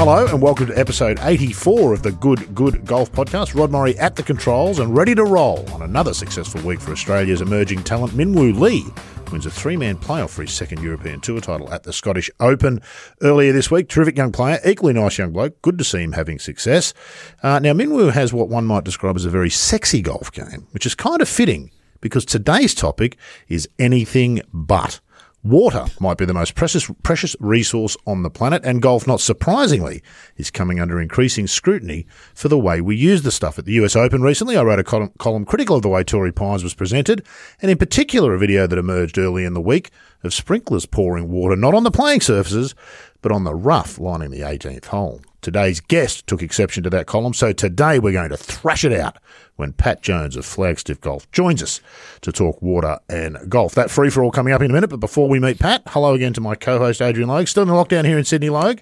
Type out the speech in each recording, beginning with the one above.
Hello and welcome to episode 84 of the Good Good Golf Podcast. Rod Morri at the controls and ready to roll on another successful week for Australia's emerging talent. Minwoo Lee wins a three-man playoff for his second European Tour title at the Scottish Open earlier this week. Terrific young player, equally nice young bloke. Good to see him having success. Uh, now, Minwoo has what one might describe as a very sexy golf game, which is kind of fitting because today's topic is anything but. Water might be the most precious, precious resource on the planet, and golf, not surprisingly, is coming under increasing scrutiny for the way we use the stuff. At the US Open recently, I wrote a column, column critical of the way Torrey Pines was presented, and in particular a video that emerged early in the week of sprinklers pouring water not on the playing surfaces, but on the rough lining the 18th hole. Today's guest took exception to that column, so today we're going to thrash it out when Pat Jones of Flagstick Golf joins us to talk water and golf. That free for all coming up in a minute, but before we meet Pat, hello again to my co host Adrian Logue. Still in the lockdown here in Sydney, Logue,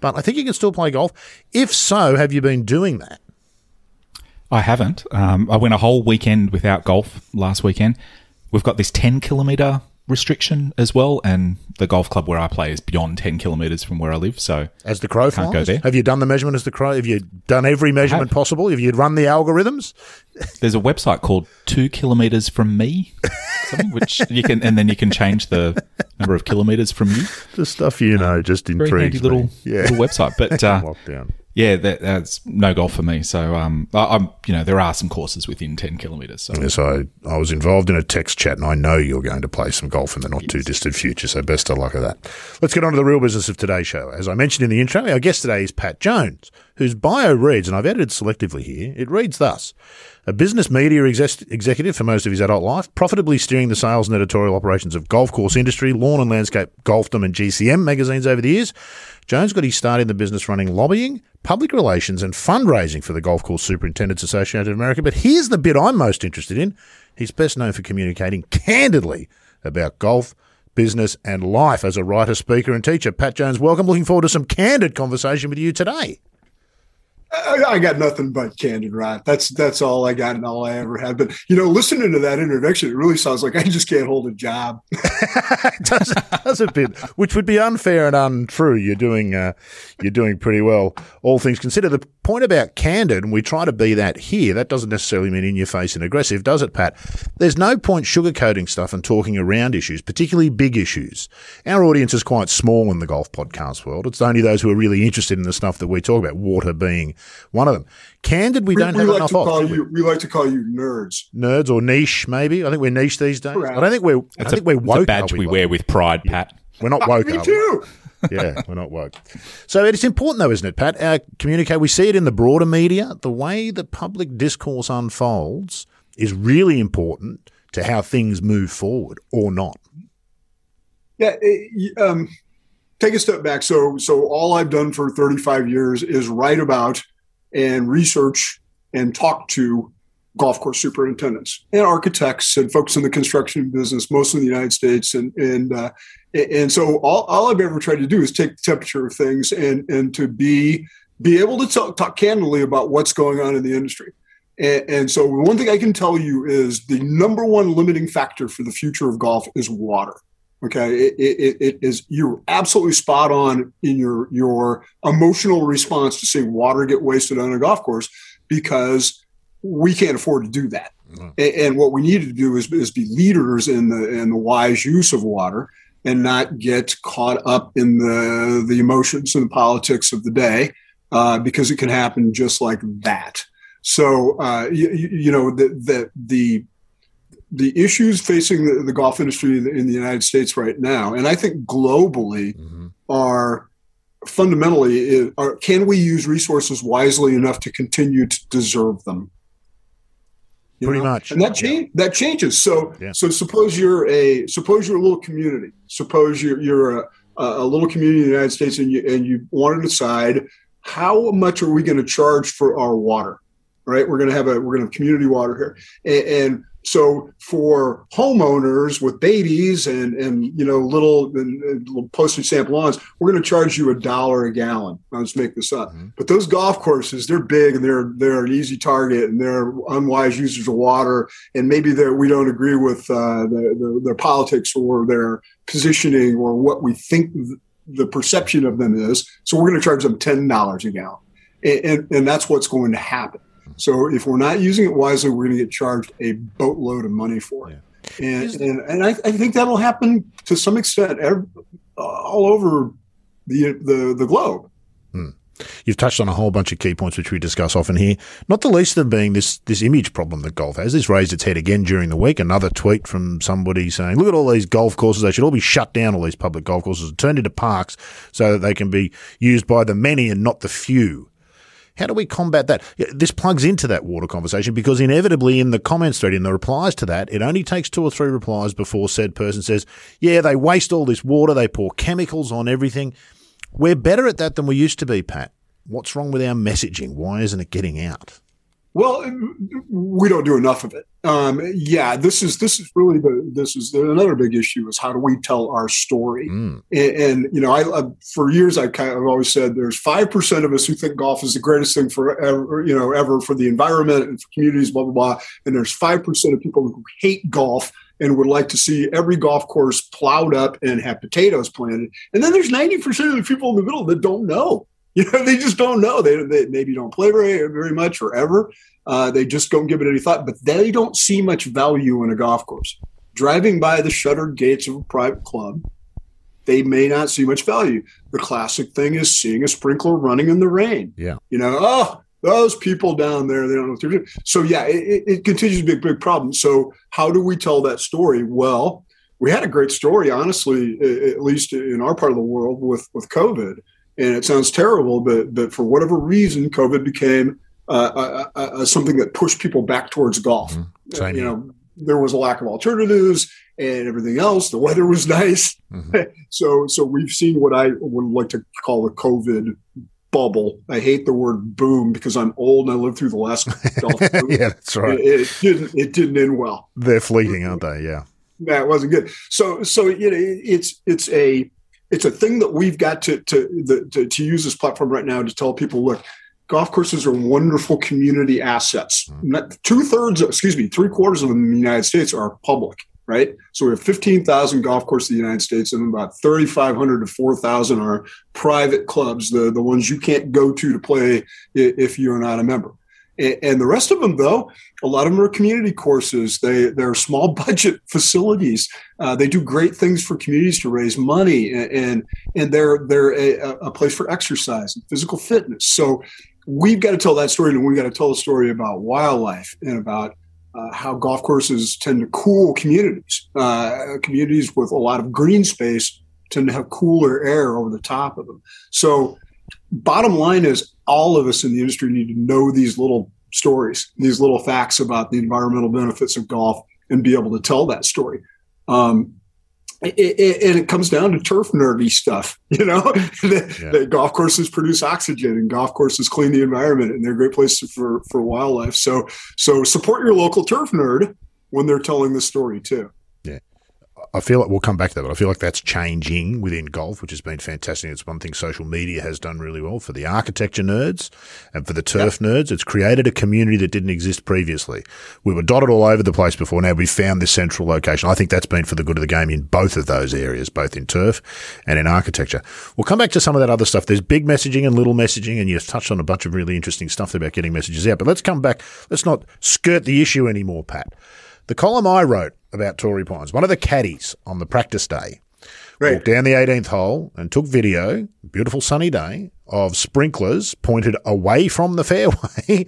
but I think you can still play golf. If so, have you been doing that? I haven't. Um, I went a whole weekend without golf last weekend. We've got this 10 kilometre restriction as well, and the golf club where I play is beyond ten kilometres from where I live. So as the crow flies, go there. Have you done the measurement as the crow? Have you done every measurement possible? Have you run the algorithms? There's a website called Two Kilometres from Me, something which you can, and then you can change the number of kilometres from you. The stuff you know just intrigues Very handy little. Yeah. little website, but uh, lockdown yeah, that, that's no golf for me. So, um, I, am you know, there are some courses within ten kilometres. So. Yes, I, I was involved in a text chat, and I know you're going to play some golf in the not yes. too distant future. So, best of luck with that. Let's get on to the real business of today's show. As I mentioned in the intro, our guest today is Pat Jones, whose bio reads, and I've edited selectively here. It reads thus: a business media executive for most of his adult life, profitably steering the sales and editorial operations of golf course industry, lawn and landscape, golfdom, and GCM magazines over the years. Jones got his start in the business running lobbying, public relations, and fundraising for the Golf Course Superintendents Association of America. But here's the bit I'm most interested in. He's best known for communicating candidly about golf, business, and life as a writer, speaker, and teacher. Pat Jones, welcome. Looking forward to some candid conversation with you today. I, I, got nothing but candid right. That's that's all I got and all I ever had. But you know, listening to that introduction, it really sounds like I just can't hold a job. does, does it bit, which would be unfair and untrue. You're doing uh, you're doing pretty well, all things considered. The point about candid, and we try to be that here. That doesn't necessarily mean in your face and aggressive, does it, Pat? There's no point sugarcoating stuff and talking around issues, particularly big issues. Our audience is quite small in the golf podcast world. It's only those who are really interested in the stuff that we talk about. Water being one of them. Candid, we, we don't we have like enough of. We? we? like to call you nerds. Nerds or niche, maybe. I think we're niche these days. I don't think we're. It's I think a, we're woke. It's a badge we, we wear with pride, Pat. We're not woke. Me too. yeah, we're not woke. So it's important, though, isn't it, Pat? Our communicate. We see it in the broader media. The way the public discourse unfolds is really important to how things move forward, or not. Yeah, it, um, take a step back. So, so all I've done for 35 years is write about and research and talk to golf course superintendents and architects and folks in the construction business, mostly in the United States. And and uh, and so all, all I've ever tried to do is take the temperature of things and and to be be able to talk, talk candidly about what's going on in the industry. And, and so one thing I can tell you is the number one limiting factor for the future of golf is water. Okay, it, it, it is you're absolutely spot on in your your emotional response to seeing water get wasted on a golf course because we can't afford to do that. Mm-hmm. And, and, what we need to do is, is be leaders in the in the wise use of water and not get caught up in the the emotions and the politics of the day uh, because it can happen just like that. So uh, you, you know the the the the issues facing the, the, golf industry in the United States right now, and I think globally, mm-hmm. are fundamentally are, can we use resources wisely enough to continue to deserve them? You Pretty know? much, and that change yeah. that changes. So, yeah. so suppose you're a suppose you're a little community. Suppose you're you're a, a little community in the United States, and you and you want to decide how much are we going to charge for our water? Right, we're going to have a we're going to have community water here, and, and so for homeowners with babies and and you know little, and, and little postage stamp lawns, we're going to charge you a dollar a gallon. Let's make this up. Mm-hmm. But those golf courses, they're big and they're they're an easy target and they're unwise users of water. And maybe they we don't agree with uh, the, the, their politics or their positioning or what we think the perception of them is. So we're going to charge them ten dollars a gallon, and, and, and that's what's going to happen. So if we're not using it wisely, we're going to get charged a boatload of money for it. Yeah. And, and, and I, I, think that'll happen to some extent every, uh, all over the, the, the globe. Hmm. You've touched on a whole bunch of key points which we discuss often here. Not the least of them being this this image problem that golf has. This raised its head again during the week. Another tweet from somebody saying, "Look at all these golf courses. They should all be shut down. All these public golf courses turned into parks so that they can be used by the many and not the few." How do we combat that? This plugs into that water conversation because inevitably in the comments thread, in the replies to that, it only takes two or three replies before said person says, yeah, they waste all this water. They pour chemicals on everything. We're better at that than we used to be, Pat. What's wrong with our messaging? Why isn't it getting out? Well, we don't do enough of it. Um, yeah, this is this is really the this is another big issue is how do we tell our story? Mm. And, and, you know, I, I, for years I kind of always said there's five percent of us who think golf is the greatest thing for ever, you know, ever for the environment and for communities, blah blah blah. And there's five percent of people who hate golf and would like to see every golf course plowed up and have potatoes planted. And then there's 90% of the people in the middle that don't know. You know, they just don't know. They, they maybe don't play very, very much or ever. Uh, they just don't give it any thought, but they don't see much value in a golf course. Driving by the shuttered gates of a private club, they may not see much value. The classic thing is seeing a sprinkler running in the rain. Yeah. You know, oh, those people down there, they don't know what they're doing. So, yeah, it, it continues to be a big problem. So, how do we tell that story? Well, we had a great story, honestly, at least in our part of the world with, with COVID and it sounds terrible, but but for whatever reason, COVID became uh, uh, uh, something that pushed people back towards golf. Mm-hmm. You know, there was a lack of alternatives and everything else. The weather was nice, mm-hmm. so so we've seen what I would like to call a COVID bubble. I hate the word boom because I'm old and I lived through the last golf. yeah, that's right. It, it, didn't it didn't end well. They're fleeting, aren't they? Yeah. That yeah, wasn't good. So so you know it's it's a it's a thing that we've got to to, the, to to use this platform right now to tell people, look, golf courses are wonderful community assets. Mm-hmm. Two thirds, excuse me, three quarters of them in the United States are public, right? So we have 15,000 golf courses in the United States, and about 3,500 to 4,000 are private clubs, the, the ones you can't go to to play if you're not a member. And the rest of them, though, a lot of them are community courses. They they're small budget facilities. Uh, they do great things for communities to raise money, and and, they're they're a, a, place for exercise and physical fitness. So we've got to tell that story, and we've got to tell a story about wildlife and about uh, how golf courses tend to cool communities. Uh, communities with a lot of green space tend to have cooler air over the top of them. So bottom line is all of us in the industry need to know these little stories, these little facts about the environmental benefits of golf and be able to tell that story. Um, it, it, and it comes down to turf nerdy stuff, you know. the, yeah. the golf courses produce oxygen, and golf courses clean the environment, and they're great places for for wildlife. So, so support your local turf nerd when they're telling the story too. I feel like we'll come back to that, but I feel like that's changing within golf, which has been fantastic. It's one thing social media has done really well for the architecture nerds and for the turf yep. nerds. It's created a community that didn't exist previously. We were dotted all over the place before. Now we've found this central location. I think that's been for the good of the game in both of those areas, both in turf and in architecture. We'll come back to some of that other stuff. There's big messaging and little messaging, and you've touched on a bunch of really interesting stuff about getting messages out. But let's come back. Let's not skirt the issue anymore, Pat. The column I wrote about Torrey Pines, one of the caddies on the practice day, right. walked down the 18th hole and took video, beautiful sunny day, of sprinklers pointed away from the fairway.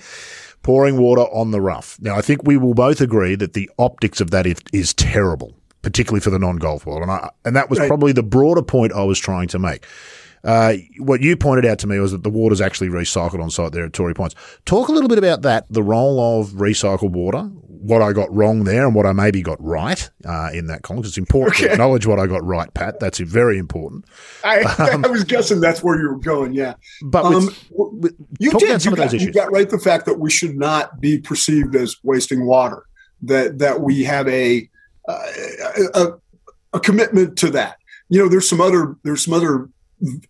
pouring water on the rough. Now, I think we will both agree that the optics of that is, is terrible, particularly for the non-golf world, and, I, and that was right. probably the broader point I was trying to make. Uh, what you pointed out to me was that the water's actually recycled on site there at Torrey Pines. Talk a little bit about that, the role of recycled water, what I got wrong there and what I maybe got right uh, in that column. It's important okay. to acknowledge what I got right, Pat. That's very important. I, um, I, was guessing that's where you were going. Yeah, but with, um, with, you did. You got, you got, right the fact that we should not be perceived as wasting water. That that we have a uh, a, a commitment to that. You know, there's some other there's some other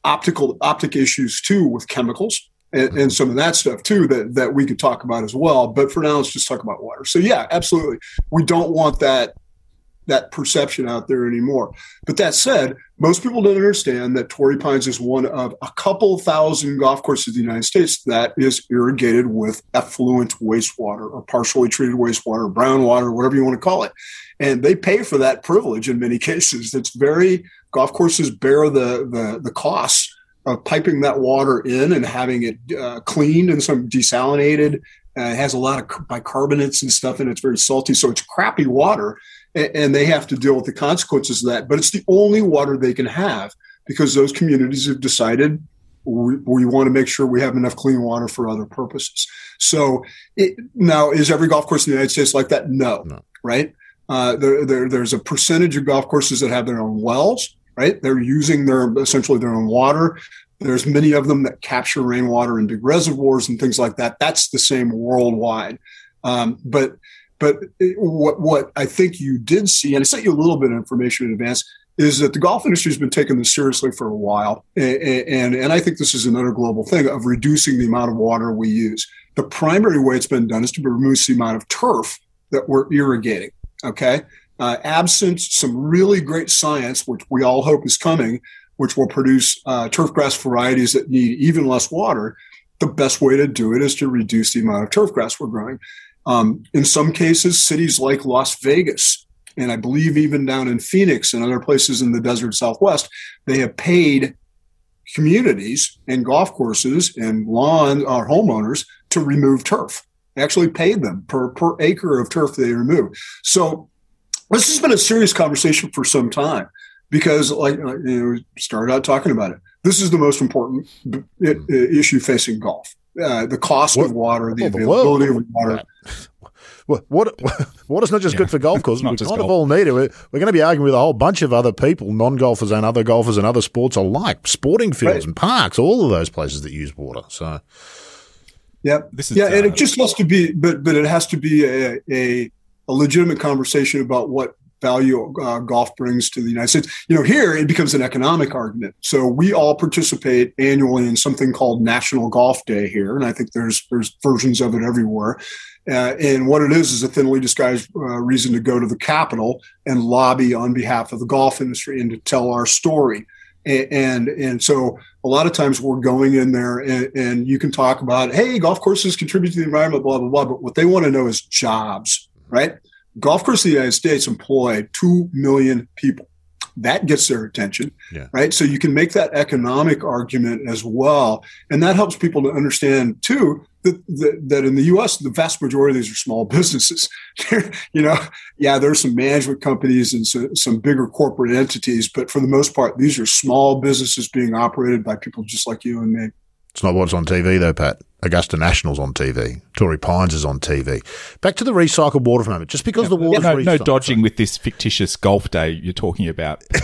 optical optic issues too with chemicals and, and, some of that stuff too that that we could talk about as well. But for now, let's just talk about water. So yeah, absolutely, we don't want that that perception out there anymore. But that said, most people don't understand that Torrey Pines is one of a couple thousand golf courses in the United States that is irrigated with effluent wastewater or partially treated wastewater, brown water, whatever you want to call it. And they pay for that privilege in many cases. It's very golf courses bear the the, the costs of piping that water in and having it uh, cleaned and some desalinated. Uh, it has a lot of bicarbonates and stuff, and it's very salty. So it's crappy water, and, and they have to deal with the consequences of that. But it's the only water they can have because those communities have decided we, we, want to make sure we have enough clean water for other purposes. So it, now, is every golf course in the United States like that? No, no. right? Uh, there, there, there's a percentage of golf courses that have their own wells right? They're using their essentially their own water. There's many of them that capture rainwater in big reservoirs and things like that. That's the same worldwide. Um, but but what what I think you did see, and I sent you a little bit of information in advance, is that the golf industry has been taking this seriously for a while, and, and and I think this is another global thing of reducing the amount of water we use. The primary way it's been done is to reduce the amount of turf that we're irrigating. Okay, uh, absent some really great science, which we all hope is coming, which will produce uh, turf grass varieties that need even less water, the best way to do it is to reduce the amount of turf grass we're growing. Um, in some cases, cities like Las Vegas, and I believe even down in Phoenix and other places in the desert Southwest, they have paid communities and golf courses and lawn or uh, homeowners to remove turf. Actually paid them per, per acre of turf they remove. So this has been a serious conversation for some time because, like uh, you know, we started out talking about it. This is the most important issue facing golf: uh, the cost what, of water, the availability the of water. What, what what is not just yeah. good for golf courses? we kind golf. of all need it. We're, we're, going to be arguing with a whole bunch of other people, non golfers and other golfers and other sports alike, sporting fields right. and parks, all of those places that use water. So, yeah, this is yeah, uh, and it just has to be, but but it has to be a, a a legitimate conversation about what value uh, golf brings to the United States. You know, here it becomes an economic argument. So we all participate annually in something called National Golf Day here, and I think there's there's versions of it everywhere. Uh, and what it is is a thinly disguised uh, reason to go to the Capitol and lobby on behalf of the golf industry and to tell our story. And, and so a lot of times we're going in there and, and you can talk about hey golf courses contribute to the environment blah blah blah but what they want to know is jobs right? Golf courses in the United States employ 2 million people. That gets their attention, yeah. right? So you can make that economic argument as well. And that helps people to understand, too, that, that, that in the US, the vast majority of these are small businesses. you know, yeah, there's some management companies and so, some bigger corporate entities, but for the most part, these are small businesses being operated by people just like you and me. It's not what's on TV, though, Pat. Augusta National's on TV. Torrey Pines is on TV. Back to the recycled water for a moment. Just because yeah, the water no, no dodging with this fictitious golf day you're talking about.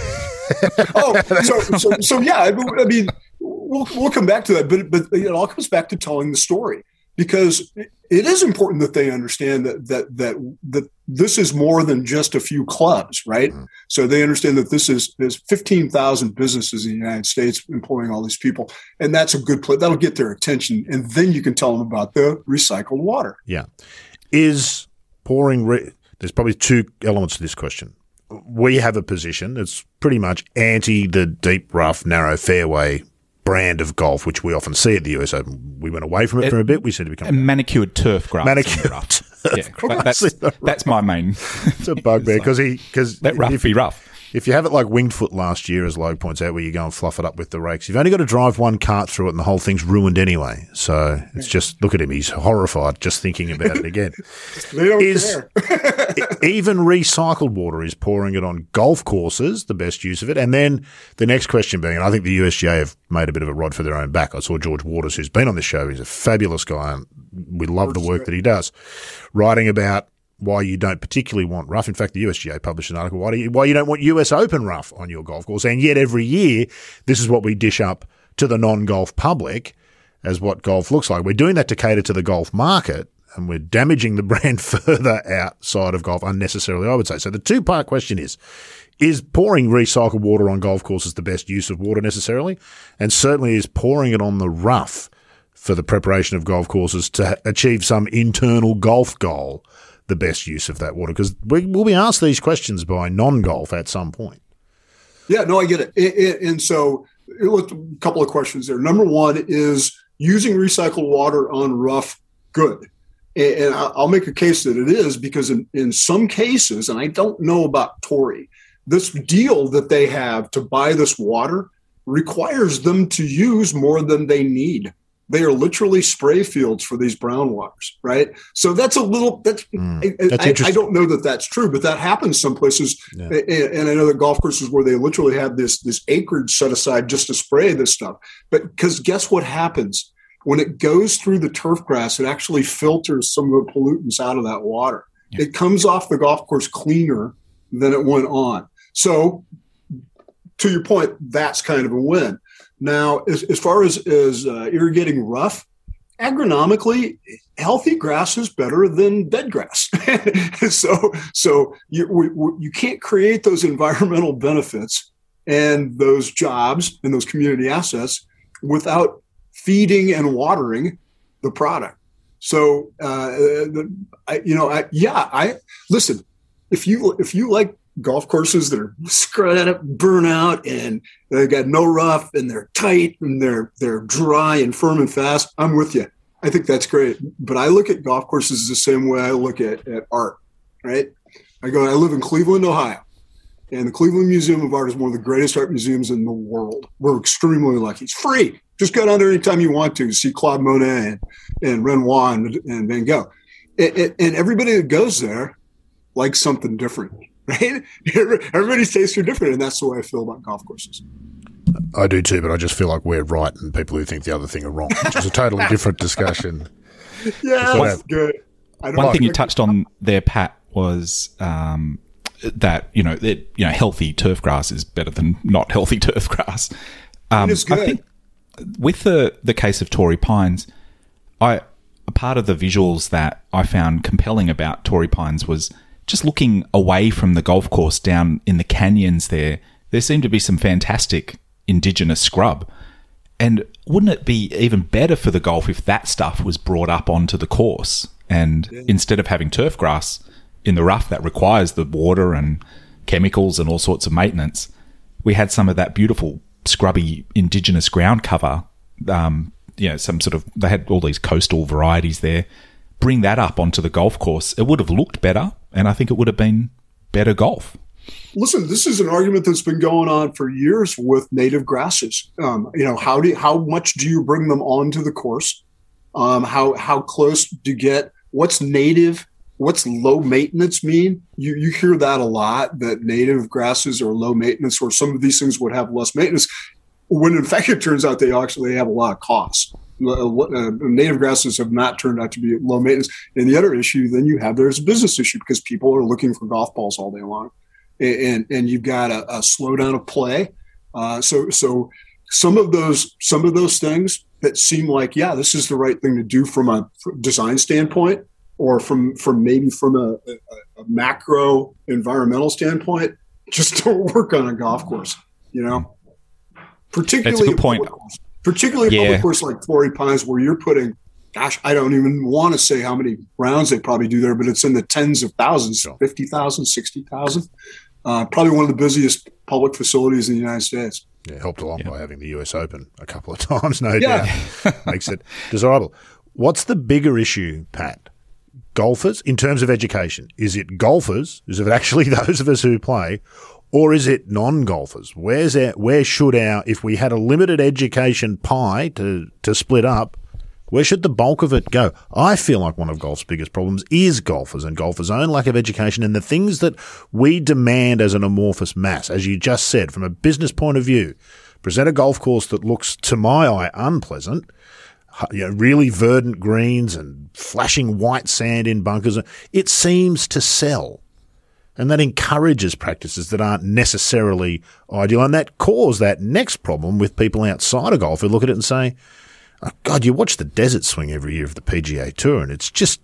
oh, so, so, so yeah. I mean, we'll we'll come back to that, but but it all comes back to telling the story because it is important that they understand that that that that this is more than just a few clubs, right? Mm-hmm. So they understand that this is there's 15,000 businesses in the United States employing all these people, and that's a good place. That'll get their attention, and then you can tell them about the recycled water. Yeah, is pouring. Re- there's probably two elements to this question. We have a position that's pretty much anti the deep, rough, narrow fairway brand of golf, which we often see at the US Open. We went away from it, it for a bit. We seem to become manicured turf grass. Manicured. turf Yeah, that's, that's my main. It's a bugbear because he because that rough be rough. If you have it like Winged Foot last year, as Logue points out, where you go and fluff it up with the rakes, you've only got to drive one cart through it, and the whole thing's ruined anyway. So it's just look at him; he's horrified just thinking about it again. is, even recycled water is pouring it on golf courses, the best use of it. And then the next question being, and I think the USGA have made a bit of a rod for their own back. I saw George Waters, who's been on this show. He's a fabulous guy, and we love the work that he does, writing about why you don't particularly want rough. In fact, the USGA published an article why, you, why you don't want US Open rough on your golf course, and yet every year this is what we dish up to the non-golf public as what golf looks like. We're doing that to cater to the golf market, and we're damaging the brand further outside of golf unnecessarily. I would say so. The two-part question is: Is pouring recycled water on golf courses the best use of water necessarily? And certainly is pouring it on the rough for the preparation of golf courses to achieve some internal golf goal the best use of that water? Because we, will be asked these questions by non golf at some point. Yeah, no, I get it. And, and so, a couple of questions there. Number one is using recycled water on rough good. And I'll make a case that it is because in, in some cases, and I don't know about Torrey, this deal that they have to buy this water requires them to use more than they need. They are literally spray fields for these brown waters, right? So that's a little that's, mm, that's I, I, don't know that that's true, but that happens some places. Yeah. And, I know that golf courses where they literally have this this acreage set aside just to spray this stuff. But because guess what happens when it goes through the turf grass, it actually filters some of the pollutants out of that water. Yeah. It comes off the golf course cleaner than it went on. So to your point, that's kind of a win. Now, as, as far as, as uh, irrigating rough, agronomically, healthy grass is better than dead grass. so, so you, we, you can't create those environmental benefits and those jobs and those community assets without feeding and watering the product. So, uh, I, you know, I, yeah, I listen. If you if you like golf courses that are screwed up, burn out, and they've got no rough, and they're tight, and they're they're dry and firm and fast. I'm with you. I think that's great. But I look at golf courses the same way I look at, at art. Right? I go. I live in Cleveland, Ohio, and the Cleveland Museum of Art is one of the greatest art museums in the world. We're extremely lucky. It's free. Just go down there anytime you want to see Claude Monet and, and Renoir and, and Van Gogh. It, it, and everybody that goes there likes something different right? Everybody's tastes are different, and that's the way I feel about golf courses. I do too, but I just feel like we're right, and people who think the other thing are wrong, which is a totally different discussion. Yeah, that's good. One thing you touched on there, Pat, was um, that you know that you know healthy turf grass is better than not healthy turf grass. Um, it's good. I think with the the case of Torrey Pines, I part of the visuals that I found compelling about Torrey Pines was just looking away from the golf course down in the canyons there, there seemed to be some fantastic indigenous scrub. And wouldn't it be even better for the golf if that stuff was brought up onto the course? And yeah. instead of having turf grass in the rough that requires the water and chemicals and all sorts of maintenance, we had some of that beautiful scrubby indigenous ground cover. Um, you know, some sort of, they had all these coastal varieties there. Bring that up onto the golf course. It would have looked better and I think it would have been better golf. Listen, this is an argument that's been going on for years with native grasses. Um, you know, how do how much do you bring them onto the course? Um, how how close do you get? What's native? What's low maintenance mean? You you hear that a lot that native grasses are low maintenance, or some of these things would have less maintenance. When in fact it turns out they actually have a lot of costs. Uh, uh, native grasses have not turned out to be low maintenance. And the other issue then you have there's a business issue because people are looking for golf balls all day long, and and, and you've got a, a slowdown of play. Uh, so so some of those some of those things that seem like yeah this is the right thing to do from a design standpoint or from from maybe from a, a, a macro environmental standpoint just don't work on a golf course. You know, particularly That's a good point particularly yeah. public course like Torrey Pines, where you're putting, gosh, I don't even want to say how many rounds they probably do there, but it's in the tens of thousands, 50,000, 60,000. Uh, probably one of the busiest public facilities in the United States. Yeah, helped along yeah. by having the US Open a couple of times, no yeah. doubt. Makes it desirable. What's the bigger issue, Pat? Golfers, in terms of education, is it golfers? Is it actually those of us who play, or is it non-golfers? Where's our, where should our, if we had a limited education pie to, to split up, where should the bulk of it go? I feel like one of golf's biggest problems is golfers and golfers' own lack of education and the things that we demand as an amorphous mass. As you just said, from a business point of view, present a golf course that looks, to my eye, unpleasant. You know, really verdant greens and flashing white sand in bunkers. It seems to sell. And that encourages practices that aren't necessarily ideal. And that causes that next problem with people outside of golf who look at it and say, oh, God, you watch the desert swing every year of the PGA Tour, and it's just,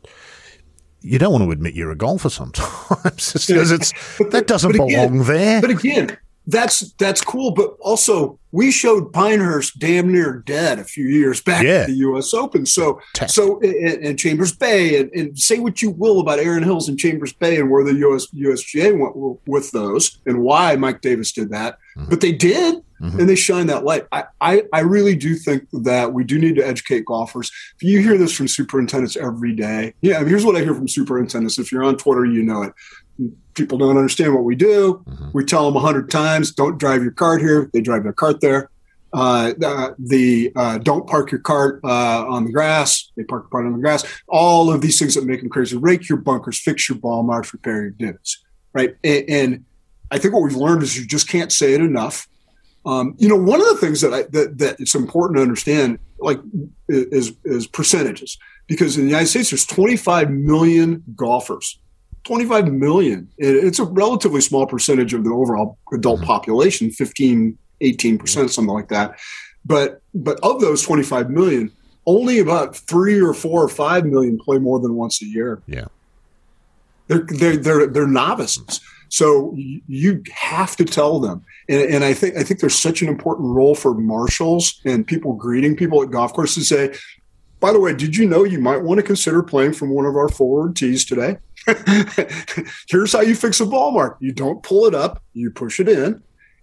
you don't want to admit you're a golfer sometimes because it's, that doesn't again, belong there. But again, that's, that's cool. But also, we showed Pinehurst damn near dead a few years back Yeah. at the U.S. Open. So, Tech. so and, and Chambers Bay, and, and say what you will about Erin Hills and Chambers Bay and where the US USGA went with those and why Mike Davis did that, Mhm. but they did, Mhm. and they shine that light. I, I I really do think that we do need to educate golfers. If you hear this from superintendents every day, yeah, here's what I hear from superintendents. If you're on Twitter, you know it. People don't understand what we do. Mhm. We tell them a hundred times, don't drive your cart here. They drive their cart there. Uh, the the uh, don't park your cart uh, on the grass. They park your cart on the grass. All of these things that make them crazy. Rake your bunkers, fix your ball marks, repair your divots. Right. And, and I think what we've learned is you just can't say it enough. Um, you know, one of the things that I that, that it's important to understand, like, is is percentages, because in the United States there's 25 million golfers. 25 million. It's a relatively small percentage of the overall adult mm-hmm. population, 15, 18 percent, something like that. But but of those 25 million, only about three or four or five million play more than once a year. Yeah. They're they're they're, they're novices. Mm-hmm. So you, you have to tell them, and, and I think I think there's such an important role for marshals and people greeting people at golf courses to say, by the way, did you know you might want to consider playing from one of our forward tees today? Here's how you fix a ball mark. You don't pull it up, you push it in.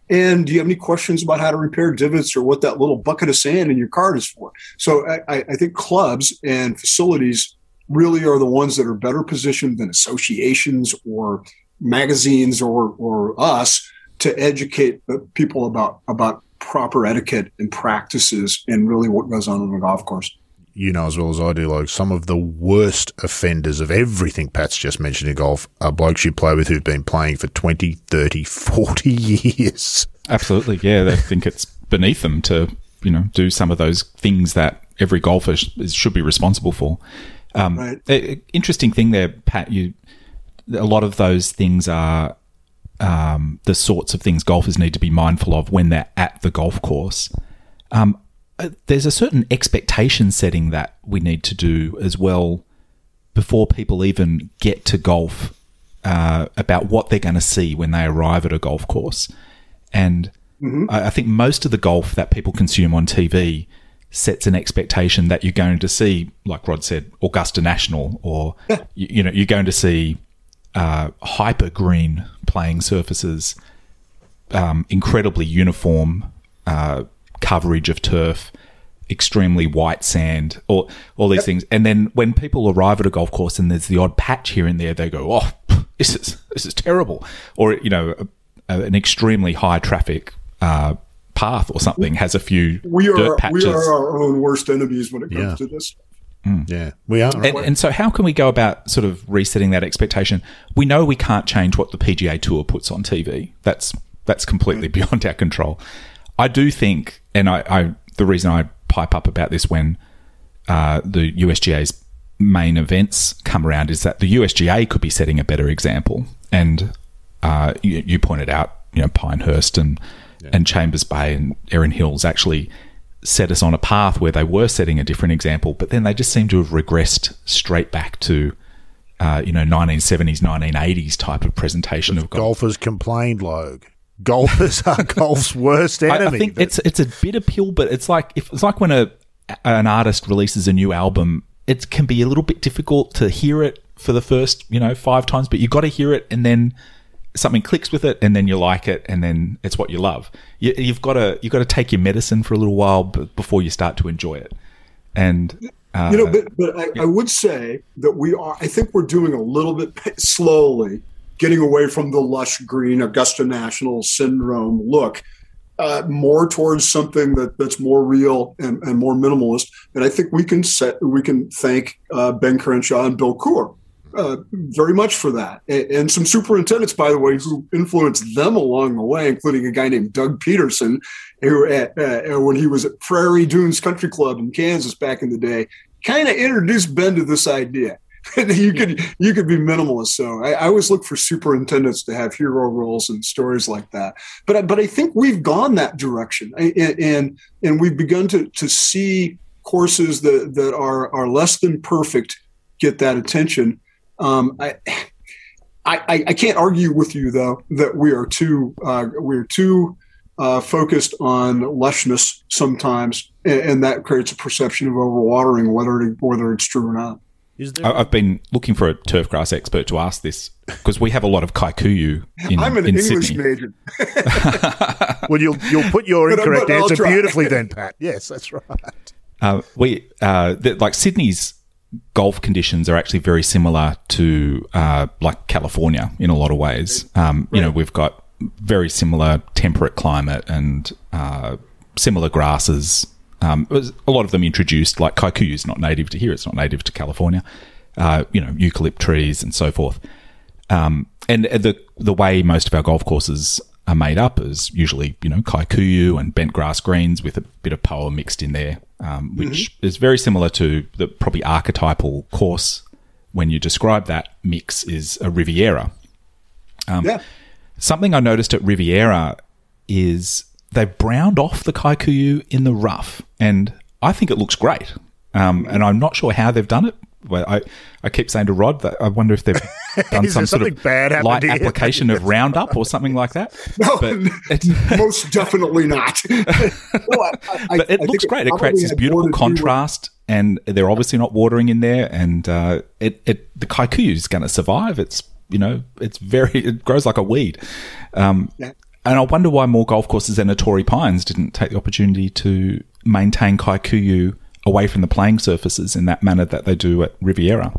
And do you have any questions about how to repair divots or what that little bucket of sand in your cart is for? So I, I think clubs and facilities really are the ones that are better positioned than associations or magazines or, or us to educate people about, about proper etiquette and practices and really what goes on in a golf course. You know as well as I do, like some of the worst offenders of everything Pat's just mentioned in golf are blokes you play with who've been playing for 20, 30, 40 years. Absolutely, yeah. They think it's beneath them to, you know, do some of those things that every golfer sh- should be responsible for. Um, Right. a- a- interesting thing there, Pat. You, a lot of those things are um, the sorts of things golfers need to be mindful of when they're at the golf course. Um, there's a certain expectation setting that we need to do as well before people even get to golf uh, about what they're going to see when they arrive at a golf course. And I, I think most of the golf that people consume on TV sets an expectation that you're going to see, like Rod said, Augusta National, or you, you know, you're going to see uh, hyper green playing surfaces, um, incredibly uniform uh, coverage of turf, extremely white sand, all all these things. And then when people arrive at a golf course and there's the odd patch here and there, they go, "Oh, this is this is terrible," or you know, a, a, an extremely high traffic uh, path or something has a few We dirt are, patches. we are our own worst enemies when it comes Yeah. to this. Yeah, we are. And, and so, how can we go about sort of resetting that expectation? We know we can't change what the PGA Tour puts on TV. That's that's completely beyond our control. I do think, and I, I the reason I pipe up about this when uh, the USGA's main events come around is that the USGA could be setting a better example. And uh, you, you pointed out, you know, Pinehurst and and Chambers Bay and Erin Hills actually set us on a path where they were setting a different example, but then they just seem to have regressed straight back to, uh, you know, 1970s, 1980s type of presentation of golf. Golfers complained, Logue. Golfers are golf's worst enemy. I think it's it's a bitter pill, but it's like if it's like when a an artist releases a new album, it can be a little bit difficult to hear it for the first you know five times, but you got to hear it and then something clicks with it, and then you like it, and then it's what you love. You, you've got to you've got to take your medicine for a little while b- before you start to enjoy it. And uh, you know, but, but I, I would say that we are, I think we're doing a little bit slowly getting away from the lush green Augusta National syndrome look. Uh, more towards something that, that's more real and, and more minimalist, and I think we can set we can thank uh, Ben Crenshaw and Bill Coore uh, very much for that, and, and some superintendents, by the way, who influenced them along the way, including a guy named Doug Peterson, who at, uh, when he was at Prairie Dunes Country Club in Kansas back in the day, kind of introduced Ben to this idea. you could you could be minimalist. So I, I always look for superintendents to have hero roles and stories like that. But I- but I think we've gone that direction, and and, and we've begun to to see courses that that are are less than perfect get that attention. Um, I, I I can't argue with you though that we are too uh, we're too uh, focused on lushness sometimes, and, and, that creates a perception of overwatering, whether it, whether it's true or not. I've been looking for a turf grass expert to ask this because we have a lot of kikuyu in I'm an in English Sydney. major. well, you'll you'll put your But- incorrect but I'll answer try. beautifully then, Pat. Yes, that's right. Uh, we uh, the, like Sydney's golf conditions are actually very similar to uh, like California in a lot of ways. Um, You know, we've got very similar temperate climate and uh, similar grasses. Um, a lot of them introduced, like kikuyu is not native to here; it's not native to California. Uh, you know, eucalypt trees and so forth. Um, and the the way most of our golf courses are made up is usually you know kikuyu and bent grass greens with a bit of poa mixed in there, um, which is very similar to the probably archetypal course when you describe that mix is a Riviera. yeah. Something I noticed at Riviera is they've browned off the kikuyu in the rough, and I think it looks great. Um, and I'm not sure how they've done it. Well, I, I keep saying to Rod that I wonder if they've done some sort of bad light here? application of Roundup or something like that. No, most definitely not. No, I- I- but it think looks great. It probably creates this beautiful more to with- contrast, and they're obviously not watering in there. And uh, it, it the kikuyu is going to survive. It's you know it's very it grows like a weed. Um, Yeah. And I wonder why more golf courses than Torrey Pines didn't take the opportunity to maintain kikuyu away from the playing surfaces in that manner that they do at Riviera.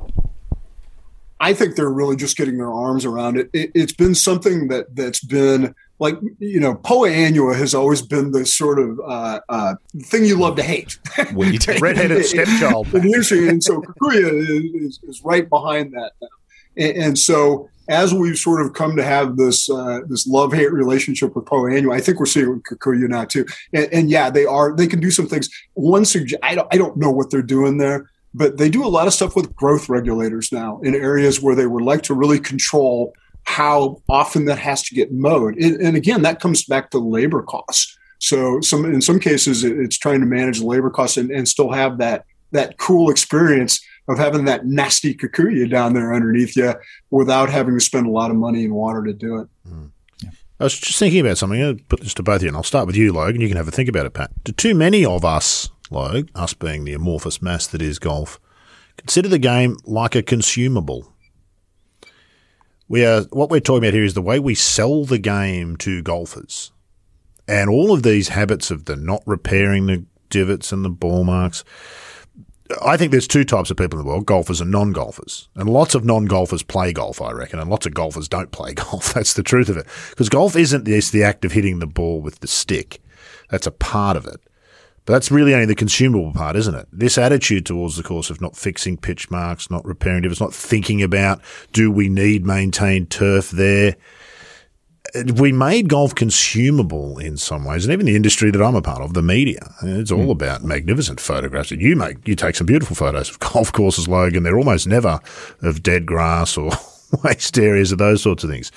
I think they're really just getting their arms around it. it it's been something that that's been like you know, Poa annua has always been the sort of uh, uh, thing you love to hate. Weed. Redheaded stepchild. and and so Kikuyu is, is, is right behind that now. And, and so, as we've sort of come to have this uh, this love hate relationship with annua, I think we're seeing it with Kikuyu now too. And, and yeah, they are they can do some things. One sugge- I don't I don't know what they're doing there, but they do a lot of stuff with growth regulators now in areas where they would like to really control how often that has to get mowed. And, and again, that comes back to labor costs. So some in some cases it- it's trying to manage the labor costs and, and still have that that cool experience of having that nasty kikuyu down there underneath you without having to spend a lot of money and water to do it. Hmm. I was just thinking about something. I'll put this to both of you, and I'll start with you, Logan. You can have a think about it, Pat. Do too many of us, Logue, us being the amorphous mass that is golf, consider the game like a consumable? We are what we're talking about here is the way we sell the game to golfers, and all of these habits of the not repairing the divots and the ball marks. I think there's two types of people in the world: golfers and non-golfers. And lots of non-golfers play golf, I reckon, and lots of golfers don't play golf. That's the truth of it. Because golf isn't just the act of hitting the ball with the stick; that's a part of it. But that's really only the consumable part, isn't it? This attitude towards the course of not fixing pitch marks, not repairing divots, not thinking about do we need maintained turf there. We made golf consumable in some ways, and even the industry that I'm a part of, the media. It's all hmm. about magnificent photographs. You make you take some beautiful photos of golf courses, Logan. They're almost never of dead grass or waste areas or those sorts of things.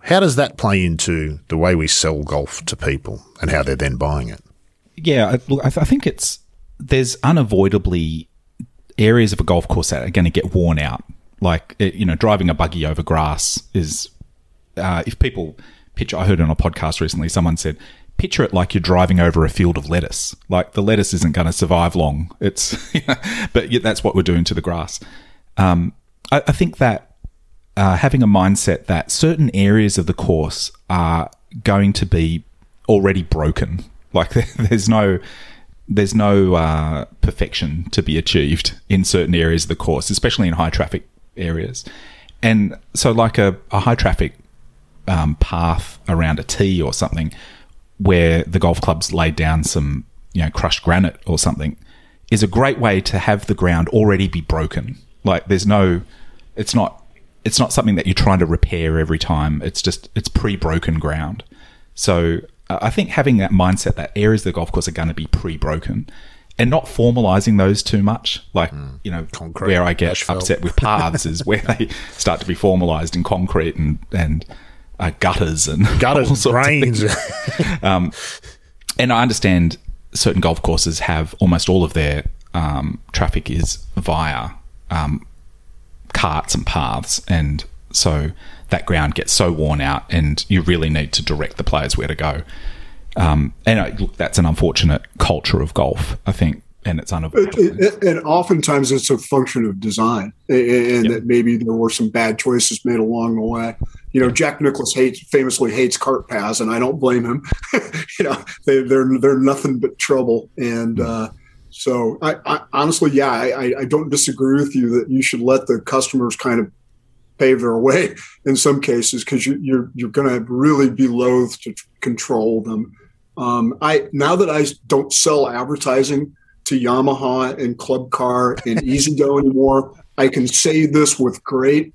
How does that play into the way we sell golf to people and how they're then buying it? Yeah, I, look, I, th- I think it's there's unavoidably areas of a golf course that are going to get worn out. Like eh, you know, driving a buggy over grass is uh, if people picture. I heard on a podcast recently, someone said, "Picture it like you're driving over a field of lettuce. Like the lettuce isn't going to survive long. It's, but that's what we're doing to the grass." Um, I, I think that uh, having a mindset that certain areas of the course are going to be already broken. Like there's no there's no uh, perfection to be achieved in certain areas of the course, especially in high traffic areas. And so, like a, a high traffic um, path around a tee or something, where the golf club's laid down some you know crushed granite or something, is a great way to have the ground already be broken. Like there's no, it's not it's not something that you're trying to repair every time. It's just it's pre-broken ground. So uh, I think having that mindset that areas of the golf course are going to be pre-broken and not formalizing those too much, like you know, Concrete, where I get upset with paths is where they start to be formalized in concrete and and uh, gutters and all Gutters, sorts of drains. things. And I understand certain golf courses have almost all of their um, traffic is via um, carts and paths, and so that ground gets so worn out, and you really need to direct the players where to go. Um, and I, look, that's an unfortunate culture of golf, I think, and it's unavoidable. It, it, and oftentimes it's a function of design, and, and yep. that maybe there were some bad choices made along the way. You know, Jack Nicklaus hates famously hates cart paths, and I don't blame him. you know, they, are they're, they're nothing but trouble, and uh, so I, I, honestly, yeah, I, I don't disagree with you that you should let the customers kind of pave their way in some cases because you, you're you're going to really be loath to control them. Um, I now that I don't sell advertising to Yamaha and Club Car and E-Z-GO anymore, I can say this with great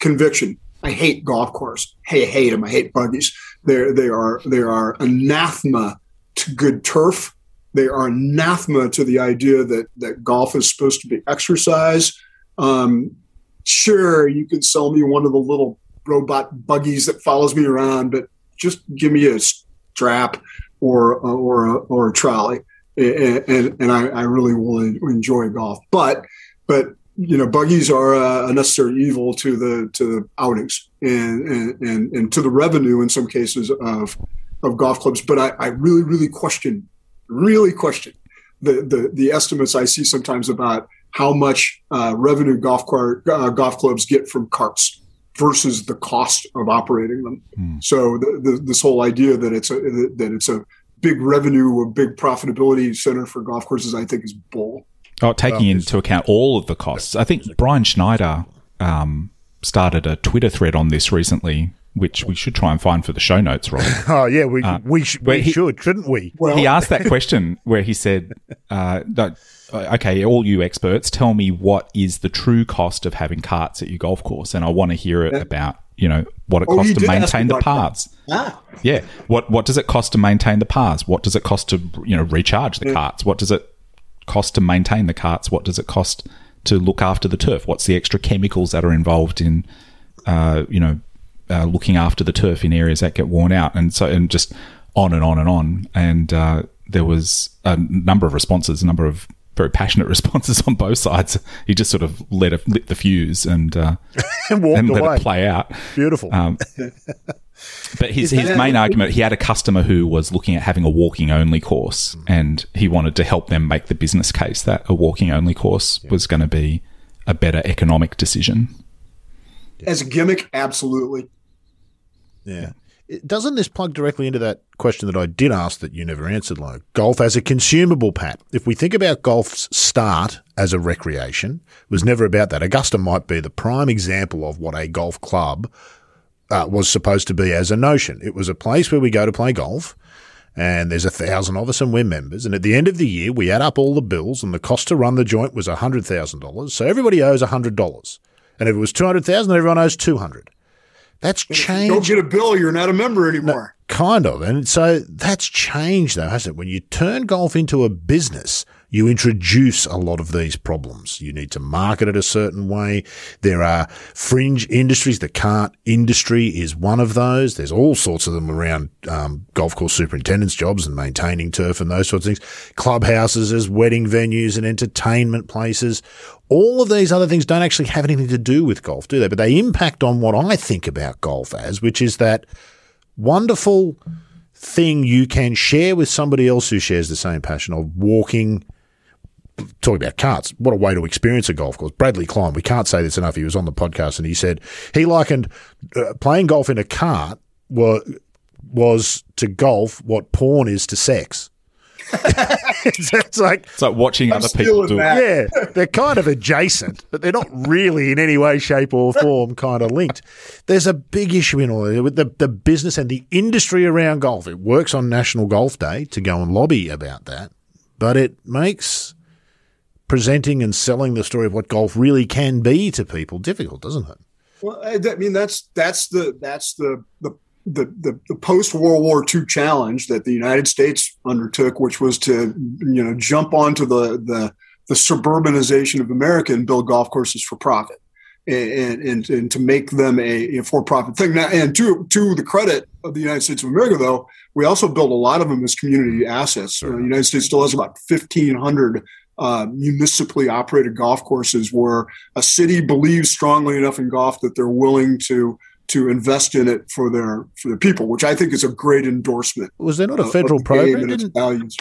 conviction. I hate golf course. Hey, I hate them. I hate buggies. They they are they are anathema to good turf. They are anathema to the idea that that golf is supposed to be exercise. Um, sure, you can sell me one of the little robot buggies that follows me around, but just give me a strap or or a, or a trolley, and and, and I, I, really will enjoy golf. But but you know, buggies are a necessary evil to the to the outings and and and, and to the revenue in some cases of of golf clubs. But I, I really really question really question the, the the estimates I see sometimes about how much uh, revenue golf car, uh, golf clubs get from carts versus the cost of operating them. Mm. So the, the, this whole idea that it's a that it's a big revenue, a big profitability center for golf courses, I think is bull. Oh, taking into account all of the costs. I think Brian Schneider um, started a Twitter thread on this recently which we should try and find for the show notes, Rod. oh yeah, we uh, we, sh- we he, should, shouldn't we? Well, he asked that question where he said, uh, "Okay, all you experts, tell me what is the true cost of having carts at your golf course?" And I want to hear it yeah. about you know what it oh, costs to maintain the paths. Ah. Yeah, what what does it cost to maintain the paths? What does it cost to you know recharge the yeah. carts? What does it cost to maintain the carts? What does it cost to look after the turf? What's the extra chemicals that are involved in uh, you know uh, looking after the turf in areas that get worn out, and so and just on and on and on. And uh, there was a number of responses, a number of very passionate responses on both sides. He just sort of let it, lit the fuse and uh, and, and let it play out. Beautiful. Um, but his, his main argument, he had a customer who was looking at having a walking only course, mm. and he wanted to help them make the business case that a walking only course yeah. was going to be a better economic decision. As a gimmick, absolutely. Yeah. Doesn't this plug directly into that question that I did ask that you never answered, like golf as a consumable, Pat? If we think about golf's start as a recreation, it was never about that. Augusta might be the prime example of what a golf club uh, was supposed to be as a notion. It was a place where we go to play golf, and there's a thousand of us, and we're members. And at the end of the year, we add up all the bills, and the cost to run the joint was hundred thousand dollars. So everybody owes hundred dollars, and if it was two hundred thousand, everyone owes two hundred. That's changed. don't get a bill, you're not a member anymore. No, kind of. And so that's changed, though, hasn't it? When you turn golf into a business, you introduce a lot of these problems. You need to market it a certain way. There are fringe industries. The cart industry is one of those. There's all sorts of them around um, golf course superintendents' jobs and maintaining turf and those sorts of things. Clubhouses as wedding venues and entertainment places. All of these other things don't actually have anything to do with golf, do they? But they impact on what I think about golf as, which is that wonderful thing you can share with somebody else who shares the same passion of walking – talking about carts, what a way to experience a golf course. Bradley Klein, we can't say this enough. He was on the podcast and he said he likened uh, playing golf in a cart was, was to golf what porn is to sex. it's, it's, like it's like watching I'm other people do it. Yeah, they're kind of adjacent, but they're not really in any way, shape, or form kind of linked. There's a big issue in all this with the, the business and the industry around golf. It works on National Golf Day to go and lobby about that, but it makes presenting and selling the story of what golf really can be to people difficult, doesn't it? Well, I mean that's that's the that's the the the, the, the post World War II challenge that the United States undertook, which was to you know jump onto the the, the suburbanization of America and build golf courses for profit. And, and, and to make them a, a for-profit thing. Now, and to to the credit of the United States of America, though, we also built a lot of them as community assets. Sure. Uh, the United States still has about fifteen hundred uh, municipally operated golf courses where a city believes strongly enough in golf that they're willing to to invest in it for their for their people, which I think is a great endorsement. Was there not a federal program?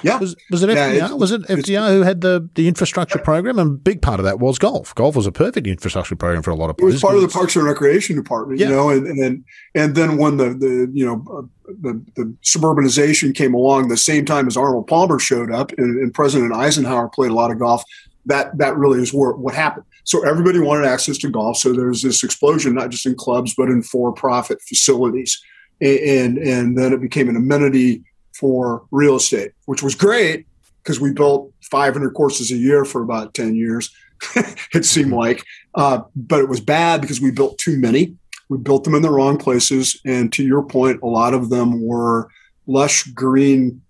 Yeah. Was, was it FDR? Yeah, was it FDR who had the, the infrastructure program? And a big part of that was golf. Golf was a perfect infrastructure program for a lot of places. It was part of the Parks and Recreation Department, yeah. you know, and, and and then when the the you know uh, the, the suburbanization came along the same time as Arnold Palmer showed up and, and President Eisenhower played a lot of golf. That that really is where, what happened. So everybody wanted access to golf. So there's this explosion, not just in clubs, but in for-profit facilities. And, and then it became an amenity for real estate, which was great because we built 500 courses a year for about 10 years. it seemed mm-hmm. like, uh, but it was bad because we built too many. We built them in the wrong places. And to your point, a lot of them were lush green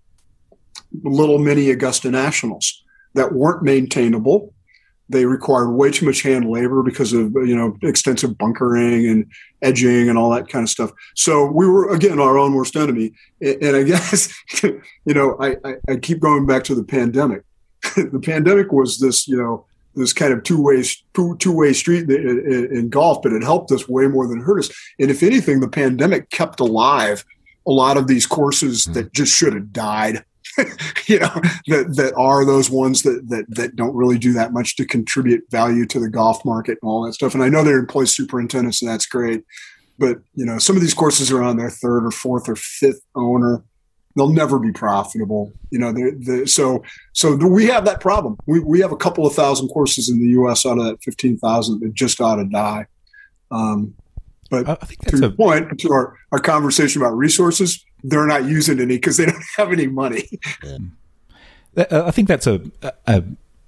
little mini Augusta Nationals that weren't maintainable they required way too much hand labor because of you know extensive bunkering and edging and all that kind of stuff. So we were again our own worst enemy. And I guess you know I, I, I keep going back to the pandemic. the pandemic was this you know this kind of two way two two way street in, in, golf, but it helped us way more than hurt us. And if anything, the pandemic kept alive a lot of these courses mm-hmm. that just should have died you know that that are those ones that that that don't really do that much to contribute value to the golf market and all that stuff. And I know they're employed superintendents, and that's great. But you know, some of these courses are on their third or fourth or fifth owner. They'll never be profitable. You know, they're, they're, so so we have that problem. We we have a couple of thousand courses in the U.S. out of that fifteen thousand that just ought to die. Um, but I think to your a, point, to our, our conversation about resources, they're not using any because they don't have any money. Yeah. Uh, I think that's a, a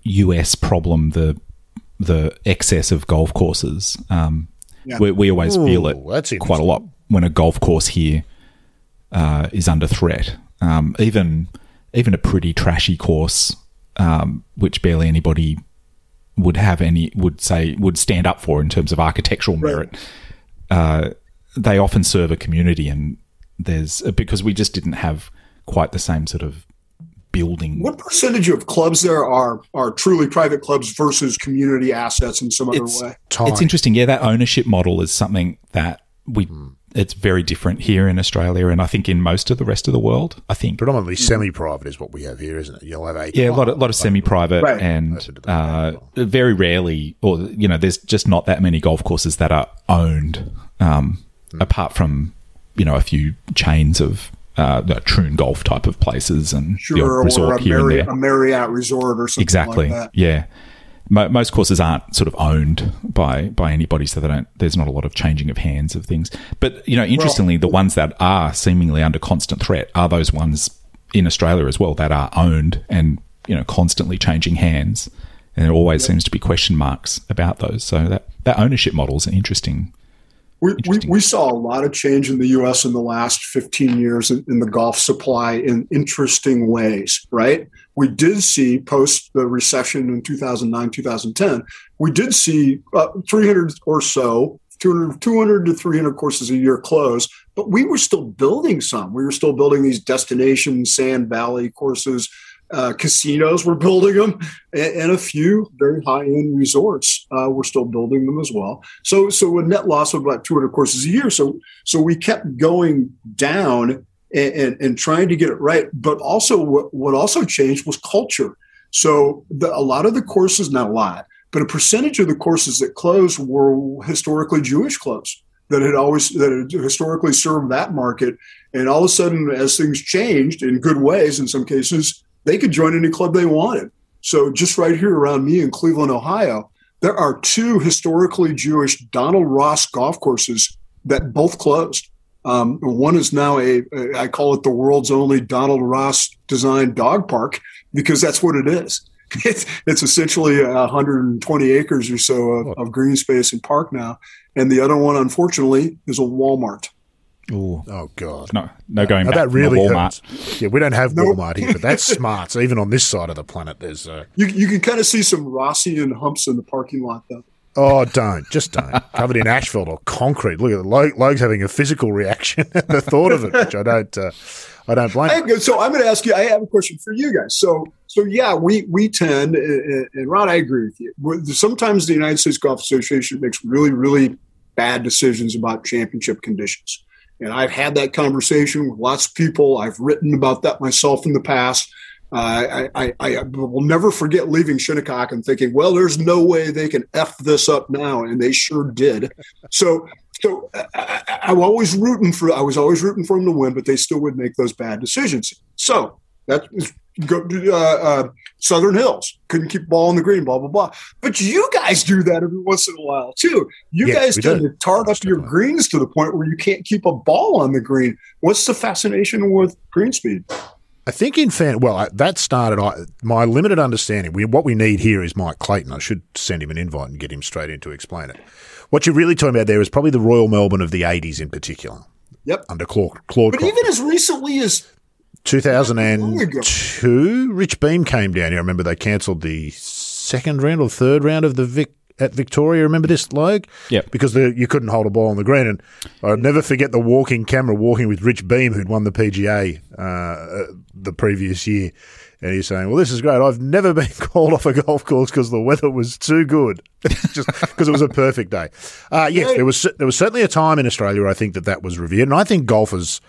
US problem. The the excess of golf courses. Um, yeah. we, we, always Ooh, feel it quite a lot when a golf course here uh, is under threat. Um, even even a pretty trashy course, um, which barely anybody would have any would say would stand up for in terms of architectural merit. Right. Uh, they often serve a community, and there's because we just didn't have quite the same sort of building. What percentage of clubs there are are truly private clubs versus community assets in some other it's, way? It's interesting. Yeah, that ownership model is something that we. Mm. It's very different here in Australia, and I think in most of the rest of the world. I think predominantly semi-private is what we have here, isn't it? You'll have a yeah, a lot of, lot of semi-private, right. and uh, very rarely, or you know, there's just not that many golf courses that are owned, um, mm. apart from you know a few chains of uh, Troon Golf type of places and sure, resort here Marriott, and there. A Marriott resort or something like that. exactly. Like yeah. Mo- most courses aren't sort of owned by by anybody, so they don't. There's not a lot of changing of hands of things. But you know, interestingly, well, the ones that are seemingly under constant threat are those ones in Australia as well that are owned and you know constantly changing hands, and there always yep. seems to be question marks about those. So that that ownership model is an interesting we, we, we, saw a lot of change in the US in the last 15 years in, in, the golf supply in interesting ways, right? We did see post the recession in 2009, 2010, we did see uh, 300 or so, 200, 200 to 300 courses a year close, but we were still building some. We were still building these destination Sand Valley courses uh, casinos were building them, and, and, a few very high end resorts uh, were still building them as well. So, so a net loss of about 200 courses a year. So, so we kept going down and, and, and trying to get it right. But also, what, what also changed was culture. So, the, a lot of the courses, not a lot, but a percentage of the courses that closed were historically Jewish clubs that had always that had historically served that market. And all of a sudden, as things changed in good ways, in some cases, they could join any club they wanted. So just right here around me in Cleveland, Ohio, there are two historically Jewish Donald Ross golf courses that both closed. Um, one is now a, a, I call it the world's only Donald Ross designed dog park because that's what it is. It's, it's essentially 120 acres or so of, of green space and park now. And the other one, unfortunately, is a Walmart. Ooh. Oh god. No, no going back. That really Walmart. Hurts. Yeah, we don't have nope. Walmart here, but that's smart. So even on this side of the planet, there's. Uh, you you can kind of see some Rossian humps in the parking lot though. Oh, don't just don't. Covered in asphalt or concrete. Look at Logue, Logue's having a physical reaction at the thought of it, which I don't. Uh, I don't blame. So I'm going to ask you. I have a question for you guys. So so yeah, we we tend, and Rod, I agree with you. Sometimes the United States Golf Association makes really really bad decisions about championship conditions. And I've had that conversation with lots of people. I've written about that myself in the past. Uh, I, I, I, will never forget leaving Shinnecock and thinking, well, there's no way they can F this up now. And they sure did. So, so I, I, am always rooting for, I was always rooting for them to win, but they still would make those bad decisions. So that is go uh, uh, Southern Hills couldn't keep ball on the green, blah blah blah. But you guys do that every once in a while too. You yes, guys tend to tart up your greens to the point where you can't keep a ball on the green. What's the fascination with green speed? I think in fan, well, that started. I, my limited understanding. We, what we need here is Mike Clayton. I should send him an invite and get him straight in to explain it. What you're really talking about there is probably the Royal Melbourne of the '80s in particular. Yep. Under Claude. Claude but even as recently as 2002, Rich Beem came down here. I remember they cancelled the second round or third round of the Vic at Victoria. Remember this, Logue? Yeah. Because the, you couldn't hold a ball on the green. And I'll never forget the walking camera walking with Rich Beem, who'd won the PGA uh, the previous year. And he's saying, "Well, this is great. I've never been called off a golf course because the weather was too good, just because it was a perfect day." Uh, yes, there was there was certainly a time in Australia where I think that that was revered, and I think golfers,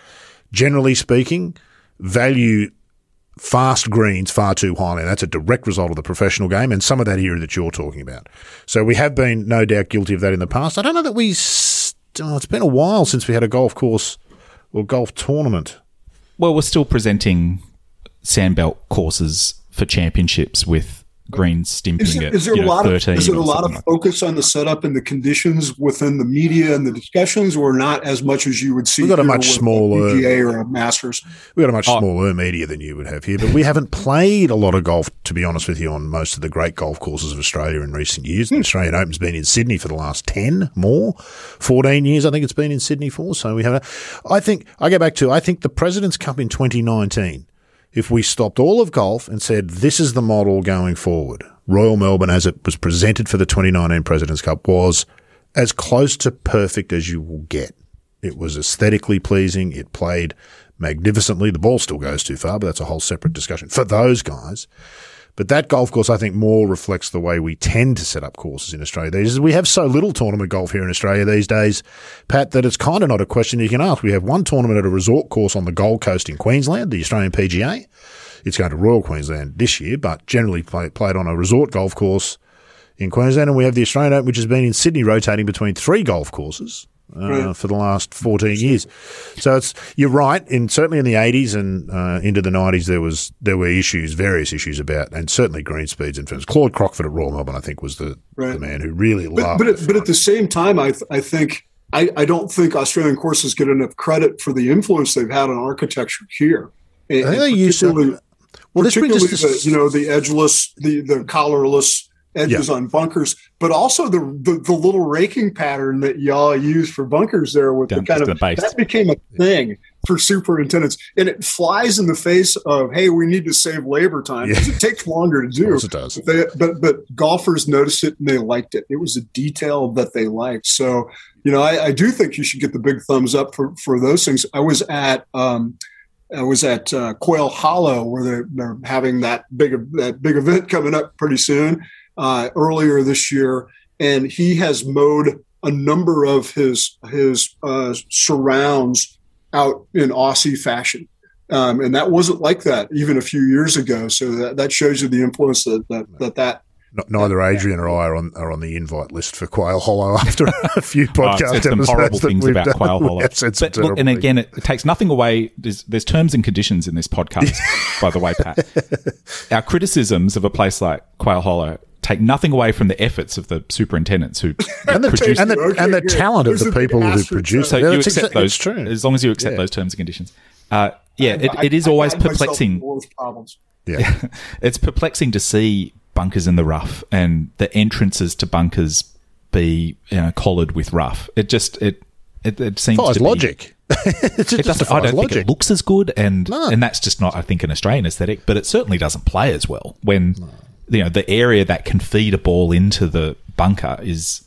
generally speaking, value fast greens far too highly. And that's a direct result of the professional game and some of that era that you're talking about. So we have been no doubt guilty of that in the past. I don't know that we, oh, it's been a while since we had a golf course or golf tournament. Well, we're still presenting sandbelt courses for championships with green stimping is, it, is there a lot of is there a lot of focus on the setup and the conditions within the media and the discussions, or not as much as you would see? We've got a much smaller PGA or a Masters. We've got a much oh. smaller media than you would have here, but we haven't played a lot of golf, to be honest with you, on most of the great golf courses of Australia in recent years. The hmm. Australian Open's been in Sydney for the last ten more, fourteen years. I think it's been in Sydney for. So we have. I think I go back to. I think the President's Cup in 2019 if we stopped all of golf and said, this is the model going forward, Royal Melbourne, as it was presented for the 2019 President's Cup, was as close to perfect as you will get. It was aesthetically pleasing. It played magnificently. The ball still goes too far, but that's a whole separate discussion for those guys. But that golf course, I think, more reflects the way we tend to set up courses in Australia. These we have so little tournament golf here in Australia these days, Pat, that it's kind of not a question you can ask. We have one tournament at a resort course on the Gold Coast in Queensland, the Australian PGA. It's going to Royal Queensland this year, but generally play, played on a resort golf course in Queensland. And we have the Australian Open, which has been in Sydney, rotating between three golf courses uh, for the last 14 years. So it's you're right. In certainly in the 80s and uh, into the 90s, there was there were issues, various issues about, and certainly green speeds. Claude Crockford at Royal Melbourne, I think, was the, right. the man who really but, loved. But at, but at the same time, I th- I think. I, I don't think Australian courses get enough credit for the influence they've had on architecture here. And, I think they used to. Well, particularly the, you know the edgeless, the the collarless edges yeah. on bunkers, but also the, the, the little raking pattern that y'all use for bunkers there with Down the kind of the that became a thing for superintendents, and it flies in the face of hey, we need to save labor time yeah. it takes longer to do. it does. But, they, but, but golfers noticed it and they liked it. It was a detail that they liked. So you know, I, I do think you should get the big thumbs up for for those things. I was at. Um, I was at uh, Quail Hollow where they're, they're having that big that big event coming up pretty soon, uh, earlier this year, and he has mowed a number of his his uh, surrounds out in Aussie fashion. Um, and that wasn't like that even a few years ago. So that, that shows you the influence that that that, that Neither Adrian or I are on are on the invite list for Quail Hollow after a few podcasts. I've some horrible things about done. Quail Hollow. But look, and again, it, it, takes nothing away. There's, there's terms and conditions in this podcast, by the way, Pat. Our criticisms of a place like Quail Hollow take nothing away from the efforts of the superintendents who and the, produce and the, okay, and the talent of the people who produce. So yeah, you accept those, true. as long as you accept yeah. those terms and conditions. Uh, yeah, it, it is always perplexing. Yeah. it's perplexing to see bunkers in the rough and the entrances to bunkers be you know, collared with rough. It just it it, it seems Follows to logic. it, it doesn't. I don't logic. think it looks as good, and no. and that's just not I think an Australian aesthetic. But it certainly doesn't play as well when no you know the area that can feed a ball into the bunker is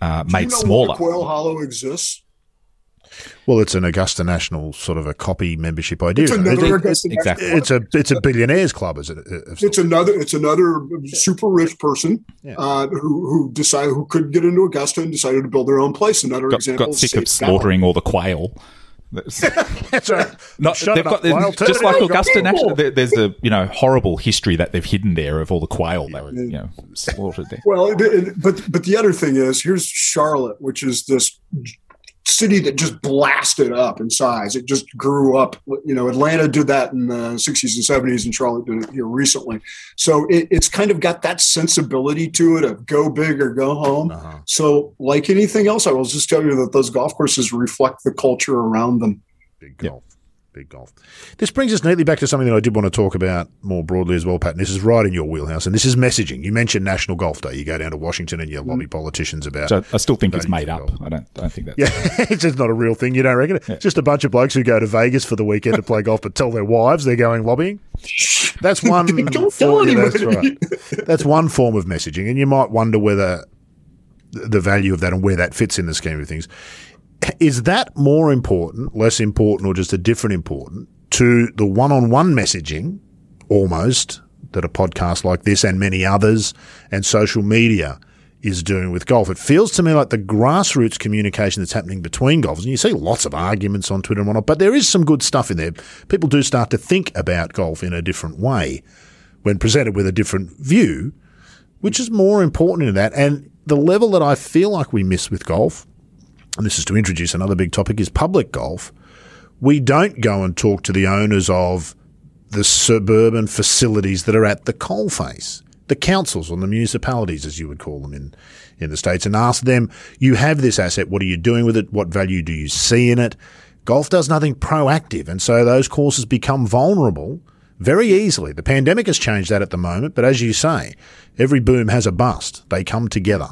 uh, made you know smaller. Quail Hollow exists. Well, it's an Augusta National sort of a copy membership idea. It's another It- Augusta exactly. It's a it's a billionaires club, is it? It's another it's another super rich person Yeah. uh, who who decided who couldn't get into Augusta and decided to build their own place. Another Got, example. got sick of Safe Valley. slaughtering all the quail. That's- That's right. Not, Shut they've it got up, just like down. Augusta National. There, there's a you know horrible history that they've hidden there of all the quail they were you know slaughtered there. Well, it- it- but but the other thing is, here's Charlotte, which is this city that just blasted up in size. It just grew up. You know, Atlanta did that in the 60s and 70s, and Charlotte did it here recently. So it, it's kind of got that sensibility to it of go big or go home. Uh-huh. So, like anything else, I will just tell you that those golf courses reflect the culture around them. Big golf. Big golf. This brings us neatly back to something that I did want to talk about more broadly as well, Pat. And this is right in your wheelhouse, and this is messaging. You mentioned National Golf Day. You go down to Washington and you mm. lobby politicians about. So I still think it's made up. gold. I don't. I don't think that's. yeah, it's just not a real thing. You don't reckon? It's just a bunch of blokes who go to Vegas for the weekend to play golf, but tell their wives they're going lobbying. That's one. Don't form- yeah, that's right. That's one form of messaging, and you might wonder whether the value of that and where that fits in the scheme of things. Is that more important, less important, or just a different important to the one-on-one messaging, almost that a podcast like this and many others and social media is doing with golf? It feels to me like the grassroots communication that's happening between golfers, and you see lots of arguments on Twitter and whatnot, but there is some good stuff in there. People do start to think about golf in a different way when presented with a different view, which is more important in that. And the level that I feel like we miss with golf, and this is to introduce another big topic, is public golf. We don't go and talk to the owners of the suburban facilities that are at the coalface, the councils or the municipalities, as you would call them in, in the States, and ask them, you have this asset, what are you doing with it? What value do you see in it? Golf does nothing proactive, and so those courses become vulnerable very easily. The pandemic has changed that at the moment, but as you say, every boom has a bust. They come together.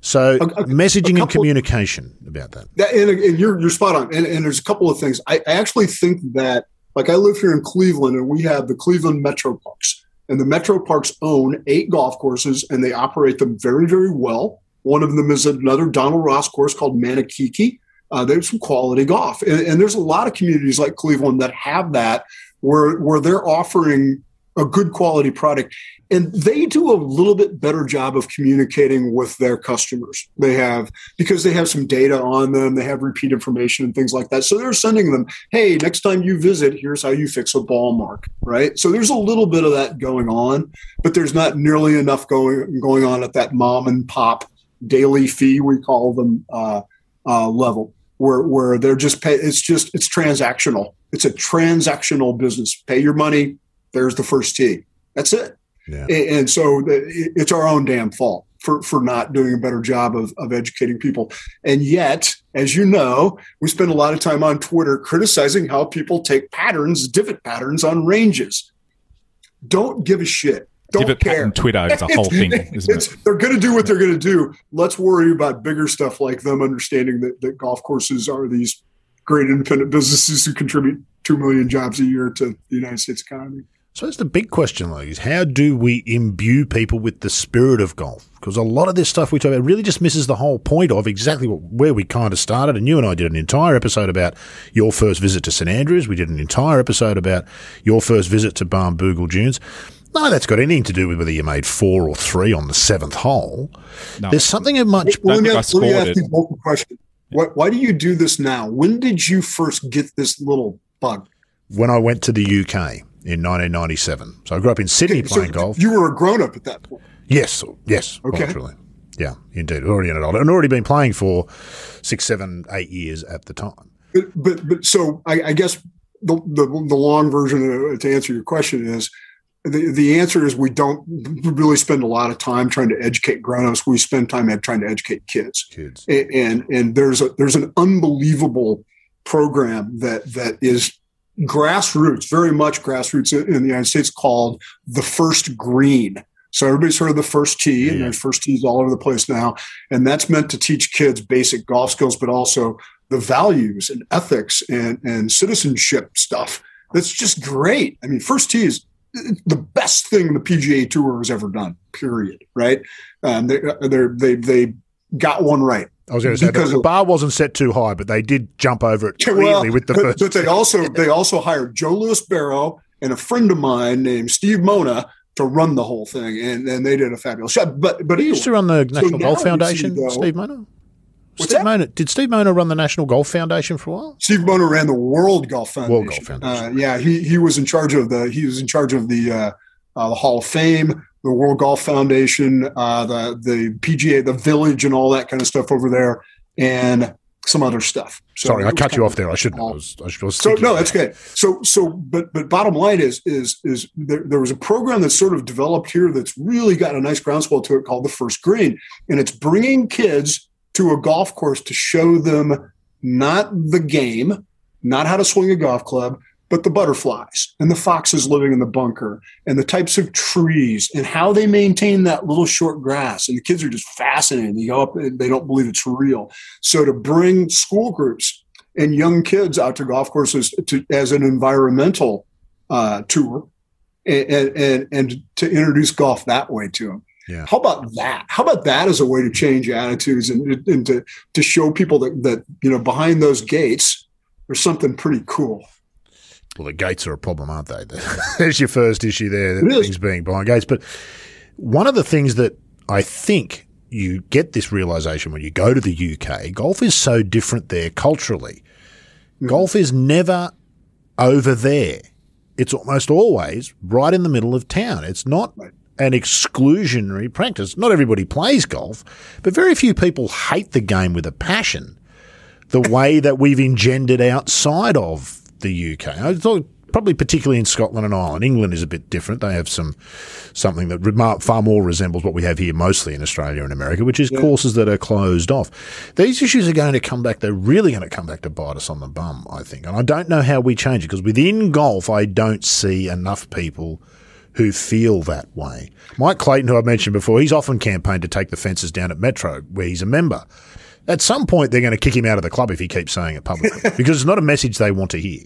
So A- a- messaging and couple- communication about that. That, and, and you're you're spot on. And, and there's a couple of things. I, I actually think that, like, I live here in Cleveland, and we have the Cleveland Metro Parks, and the Metro Parks own eight golf courses, and they operate them very, very well. One of them is another Donald Ross course called Manakiki. Uh, there's some quality golf, and, and there's a lot of communities like Cleveland that have that, where where they're offering a good quality product. And they do a little bit better job of communicating with their customers. They have because they have some data on them they have repeat information and things like that. So they're sending them hey next time you visit here's how you fix a ball mark right? So there's a little bit of that going on but there's not nearly enough going going on at that mom and pop daily fee we call them uh, uh, level where where they're just pay it's just it's transactional. It's a transactional business. Pay your money there's the first tee that's it Yeah. and, so it's our own damn fault for, for not doing a better job of, of educating people. And yet, as you know, we spend a lot of time on Twitter criticizing how people take patterns, divot patterns on ranges. Don't give a shit. Don't Divot care. pattern Twitter is a whole thing, isn't it? they're going to do what they're going to do. Let's worry about bigger stuff like them understanding that, that golf courses are these great independent businesses who contribute 2 million jobs a year to the United States economy. So it's the big question, though, is how do we imbue people with the spirit of golf? Because a lot of this stuff we talk about really just misses the whole point of exactly what, where we kind of started. And you and I did an entire episode about your first visit to St Andrews. We did an entire episode about your first visit to Barnbougle Dunes. None of that's got anything to do with whether you made four or three on the seventh hole. No. There's something of much. Let Don't me, ask, let me ask it. you a local question. Why, why do you do this now? When did you first get this little bug? When I went to the UK in 1997, so I grew up in Sydney Okay, so playing golf. You were a grown up at that point. Yes, yes, Okay. culturally. Yeah, indeed. Already an adult and already been playing for six, seven, eight years at the time. But but, but so I, I guess the, the the long version to answer your question is the the answer is we don't really spend a lot of time trying to educate grown-ups. We spend time trying to educate kids. Kids. A- and and there's a there's an unbelievable program that that is grassroots, very much grassroots in the United States called the First Green. So everybody's heard of the first tee, and there's first tees all over the place now, and that's meant to teach kids basic golf skills, but also the values and ethics and and citizenship stuff. That's just great. I mean, first tee is the best thing the PGA Tour has ever done. Period. Right? Um, they they they they got one right. I was going to say Because the, bar wasn't set too high, but they did jump over it clearly Well, with the but, first. but they also they also hired Joe Louis Barrow and a friend of mine named Steve Mona to run the whole thing, and, and they did a fabulous job. But but he anyway, used to run the National now Golf Foundation. see, though- Steve Mona. What's Steve that? Mona. Did Steve Mona run the National Golf Foundation for a while? Steve Mona ran the World Golf Foundation. World Golf Foundation. Uh, yeah, he he was in charge of the he was in charge of the uh, uh, the Hall of Fame, the World Golf Foundation, uh, the the PGA, the Village, and all that kind of stuff over there, and some other stuff. So Sorry, I cut you off there. I shouldn't. I was, I was So no, that's good. So so but but bottom line is is is there, there was a program that's sort of developed here that's really got a nice groundswell to it called the First Green, and it's bringing kids to a golf course to show them not the game, not how to swing a golf club, but the butterflies and the foxes living in the bunker and the types of trees and how they maintain that little short grass. And the kids are just fascinated. They go up and they don't believe it's real. So to bring school groups and young kids out to golf courses to, as an environmental uh, tour and, and, and to introduce golf that way to them. Yeah. How about that? How about that as a way to change attitudes and, and to, to show people that, that, you know, behind those gates, there's something pretty cool. Well, the gates are a problem, aren't they? There's your first issue there. Is. Things being behind gates. But one of the things that I think you get this realization when you go to the UK, golf is so different there culturally. Mm. Golf is never over there. It's almost always right in the middle of town. It's not an exclusionary practice. Not everybody plays golf, but very few people hate the game with a passion the way that we've engendered outside of the UK. I thought probably particularly in Scotland and Ireland. England is a bit different. They have some something that remar- far more resembles what we have here, mostly in Australia and America, which is courses that are closed off. These issues are going to come back. They're really going to come back to bite us on the bum, I think. And I don't know how we change it because within golf, I don't see enough people who feel that way. Mike Clayton, who I've mentioned before, he's often campaigned to take the fences down at Metro, where he's a member. At some point, they're going to kick him out of the club if he keeps saying it publicly because it's not a message they want to hear.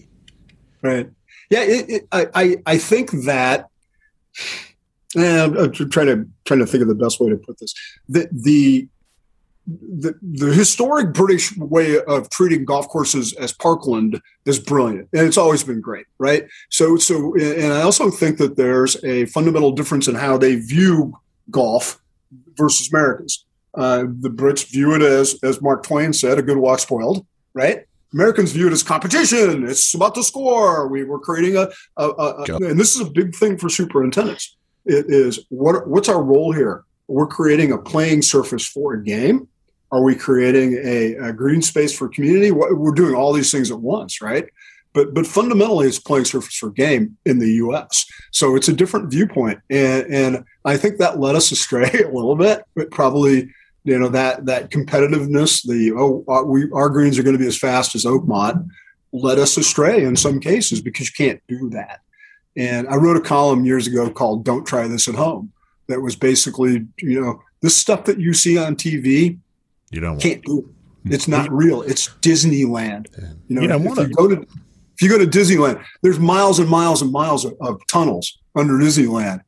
Right. Yeah. It, it, I, I, I think that, eh, I'm, I'm trying to, trying to think of the best way to put this. The, the, the, the historic British way of treating golf courses as parkland is brilliant, and it's always been great, right? So, so, and I also think that there's a fundamental difference in how they view golf versus Americans. Uh, the Brits view it as, as Mark Twain said, a good walk spoiled, right? Americans view it as competition. It's about the score. We were creating a, a, a, a and this is a big thing for superintendents. It is what what's our role here? We're creating a playing surface for a game. Are we creating a, a green space for community? We're doing all these things at once, right? But but fundamentally, it's playing surface for game in the U.S. So it's a different viewpoint, and and I think that led us astray a little bit. But probably you know that that competitiveness, the oh our, we our greens are going to be as fast as Oakmont, led us astray in some cases because you can't do that. And I wrote a column years ago called "Don't Try This at Home." That was basically you know this stuff that you see on TV You don't can't do it. Mm-hmm. It's not real. It's Disneyland. You know, You don't if want you it. go to if you go to Disneyland, there's miles and miles and miles of, of tunnels under Disneyland.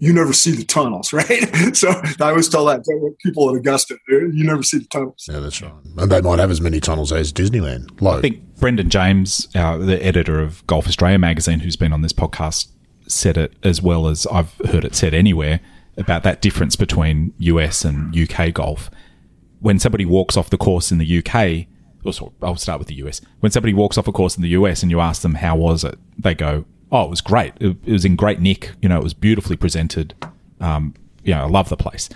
You never see the tunnels, right? So I always tell that to people at Augusta. You never see the tunnels. Yeah, that's right. And they might have as many tunnels as Disneyland. Low. I think Brendan James, uh, the editor of Golf Australia magazine, who's been on this podcast, said it as well as I've heard it said anywhere about that difference between US and UK golf. When somebody walks off the course in the UK, or sorry, I'll start with the US. When somebody walks off a course in the US and you ask them how was it, they go, "Oh, it was great. It, it was in great nick. You know, it was beautifully presented. Um, you know, I love the place."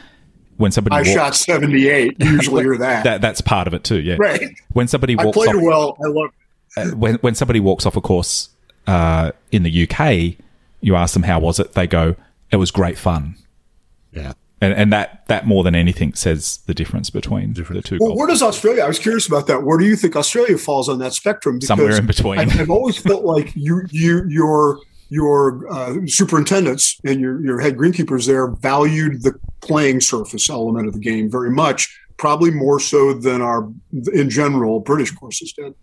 When somebody I walks- shot 78. Usually hear that. that that's part of it too. Yeah, Right. When somebody walks I walks played off, well. I love uh, when when somebody walks off a course uh, in the UK, you ask them how was it, they go, "It was great fun," yeah. And and that that more than anything says the difference between the two. Well, where does Australia? I was curious about that. Where do you think Australia falls on that spectrum? Because Somewhere in between. I've, I've always felt like you, you, your, your uh, superintendents and your your head greenkeepers there valued the playing surface element of the game very much, probably more so than our, in general, British courses did.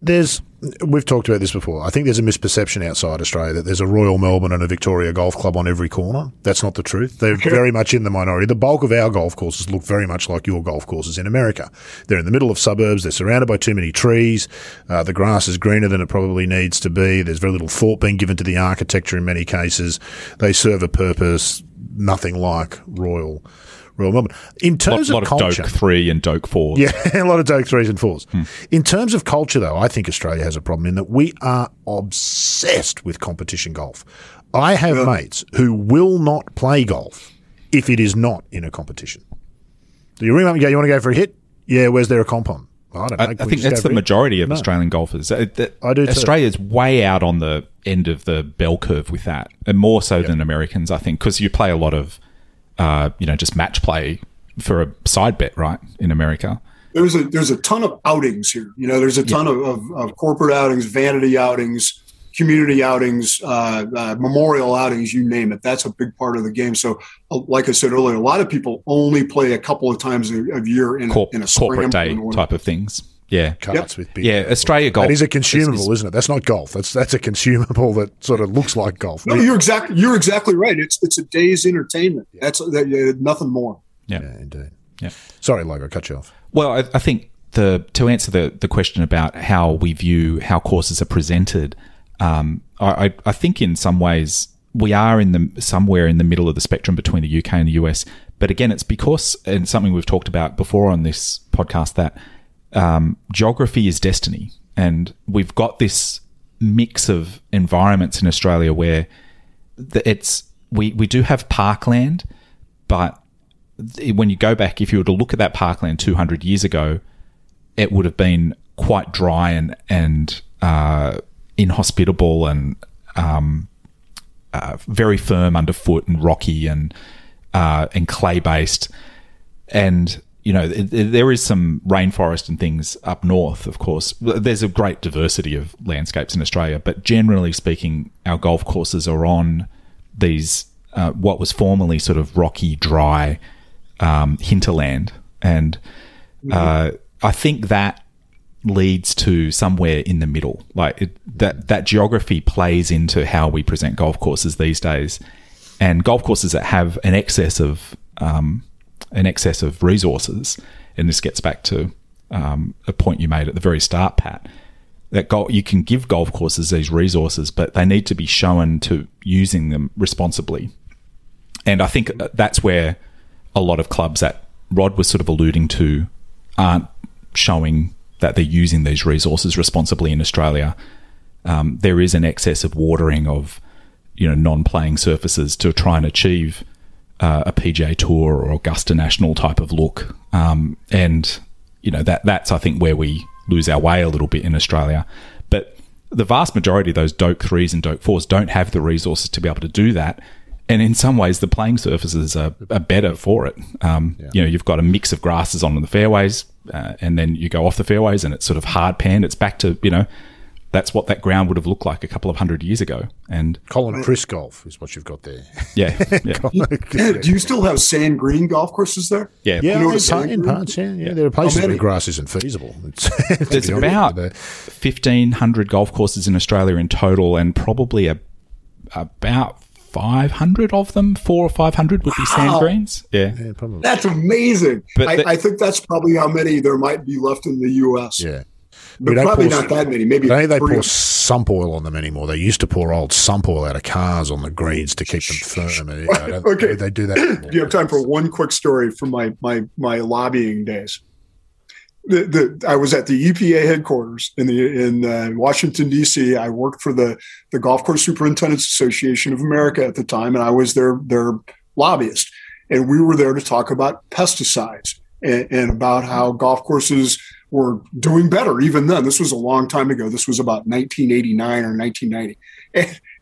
There's we've talked about this before. I think there's a misperception outside Australia that there's a Royal Melbourne and a Victoria Golf Club on every corner. That's not the truth. They're very much in the minority. The bulk of our golf courses look very much like your golf courses in America. They're in the middle of suburbs. They're surrounded by too many trees. Uh, the grass is greener than it probably needs to be. There's very little thought being given to the architecture in many cases. They serve a purpose. Nothing like Royal. Royal Melbourne. In terms a lot, of lot culture, of Doak three and Doak four. yeah, a lot of Doak threes and fours. In terms of culture, though, I think Australia has a problem in that we are obsessed with competition golf. I have mates who will not play golf if it is not in a competition. Do you ring up and go, "You want to go for a hit? Yeah, where's there a comp on?" I don't know. I, I think that's the for a hit? majority of No. Australian golfers. Uh, I do too. Australia's way out on the end of the bell curve with that, and more so than Americans, I think, because you play a lot of, uh, you know, just match play for a side bet, right? In America, there's a there's a ton of outings here. You know, there's a ton of, of, of corporate outings, vanity outings, community outings, uh, uh, memorial outings, you name it. That's a big part of the game. So, uh, like I said earlier, a lot of people only play a couple of times a, a year in, Corp- a, in a corporate day type of things. Yeah, Carts with big. yeah. Australia golf That is a is- consumable, is- is, not it? That's not golf. That's that's a consumable that sort of looks like golf. No, you're exactly you're exactly right. It's it's a day's entertainment. That's that, uh, nothing more. yeah. yeah, indeed. Yeah. Sorry, Logo, cut you off. Well, I, I think the to answer the the question about how we view how courses are presented, um, I, I, I think in some ways we are in the somewhere in the middle of the spectrum between the UK and the US. But again, it's because and something we've talked about before on this podcast that um, geography is destiny, and we've got this mix of environments in Australia where it's we we do have parkland, but when you go back, if you were to look at that parkland 200 years ago, it would have been quite dry and and uh, inhospitable and um, uh, very firm underfoot and rocky and uh, and clay based. And you know, it, it- there is some rainforest and things up north. Of course, there's a great diversity of landscapes in Australia, but generally speaking, our golf courses are on these uh, what was formerly sort of rocky, dry um, hinterland, and uh, I think that leads to somewhere in the middle. Like it, that that geography plays into how we present golf courses these days, and golf courses that have an excess of um, an excess of resources. And this gets back to um, a point you made at the very start, Pat. That you can give golf courses these resources, but they need to be shown to using them responsibly. And I think that's where a lot of clubs that Rod was sort of alluding to aren't showing that they're using these resources responsibly in Australia. Um, there is an excess of watering of you know non-playing surfaces to try and achieve uh, a PGA Tour or Augusta National type of look, um, and you know that that's I think where we lose our way a little bit in Australia. But the vast majority of those Doak threes and Doak fours don't have the resources to be able to do that. And in some ways, the playing surfaces are, are better for it. Um, You know, you've got a mix of grasses on the fairways, uh, and then you go off the fairways, and it's sort of hard panned. It's back to you know, that's what that ground would have looked like a couple of hundred years ago. And Colin Chris golf is what you've got there. yeah, yeah, Yeah, do you still have sand green golf courses there? yeah. Yeah, You know in, part, in parts, yeah, yeah. yeah. There are oh, places many? where grass isn't feasible. It's, There's about fifteen hundred golf courses in Australia in total, and probably a, about five hundred of them, four or five hundred would be sand greens. Yeah, yeah, probably. That's amazing. But I, the- I think that's probably how many there might be left in the U.S. Yeah. But probably pour- not that many. Maybe They they pour sump oil on them anymore. They used to pour old sump oil out of cars on the greens to keep them firm. And, you know, Okay. they do that. anymore. Do you have time for one quick story from my my my lobbying days? The, the, I was at the EPA headquarters in the in uh, Washington D.C. I worked for the the Golf Course Superintendents Association of America at the time, and I was their their lobbyist. And we were there to talk about pesticides and, and about how golf courses were doing better. Even then, this was a long time ago. This was about 1989 or 1990,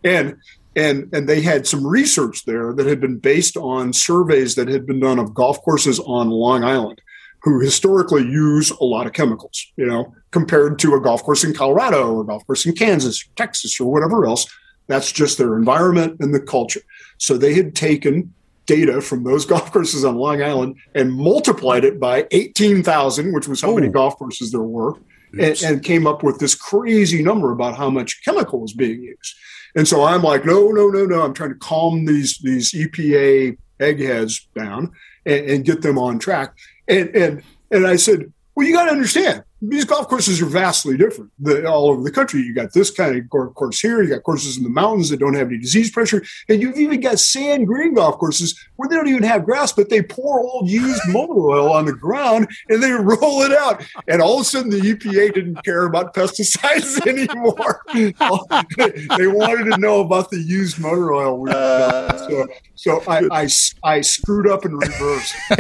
and and and they had some research there that had been based on surveys that had been done of golf courses on Long Island who historically use a lot of chemicals you know compared to a golf course in Colorado or a golf course in Kansas or Texas or whatever else that's just their environment and the culture so they had taken data from those golf courses on Long Island and multiplied it by 18,000 which was how many golf courses there were and, and, came up with this crazy number about how much chemical was being used. And so I'm like, no, no, no, no. I'm trying to calm these these EPA eggheads down and, and get them on track. And and and I said, well, you got to understand these golf courses are vastly different the, all over the country. You got this kind of course here. You got courses in the mountains that don't have any disease pressure, and you've even got sand green golf courses where they don't even have grass, but they pour old used motor oil on the ground and they roll it out. And all of a sudden, the EPA didn't care about pesticides anymore. they wanted to know about the used motor oil. Uh, so, so I, I, I screwed up in reverse.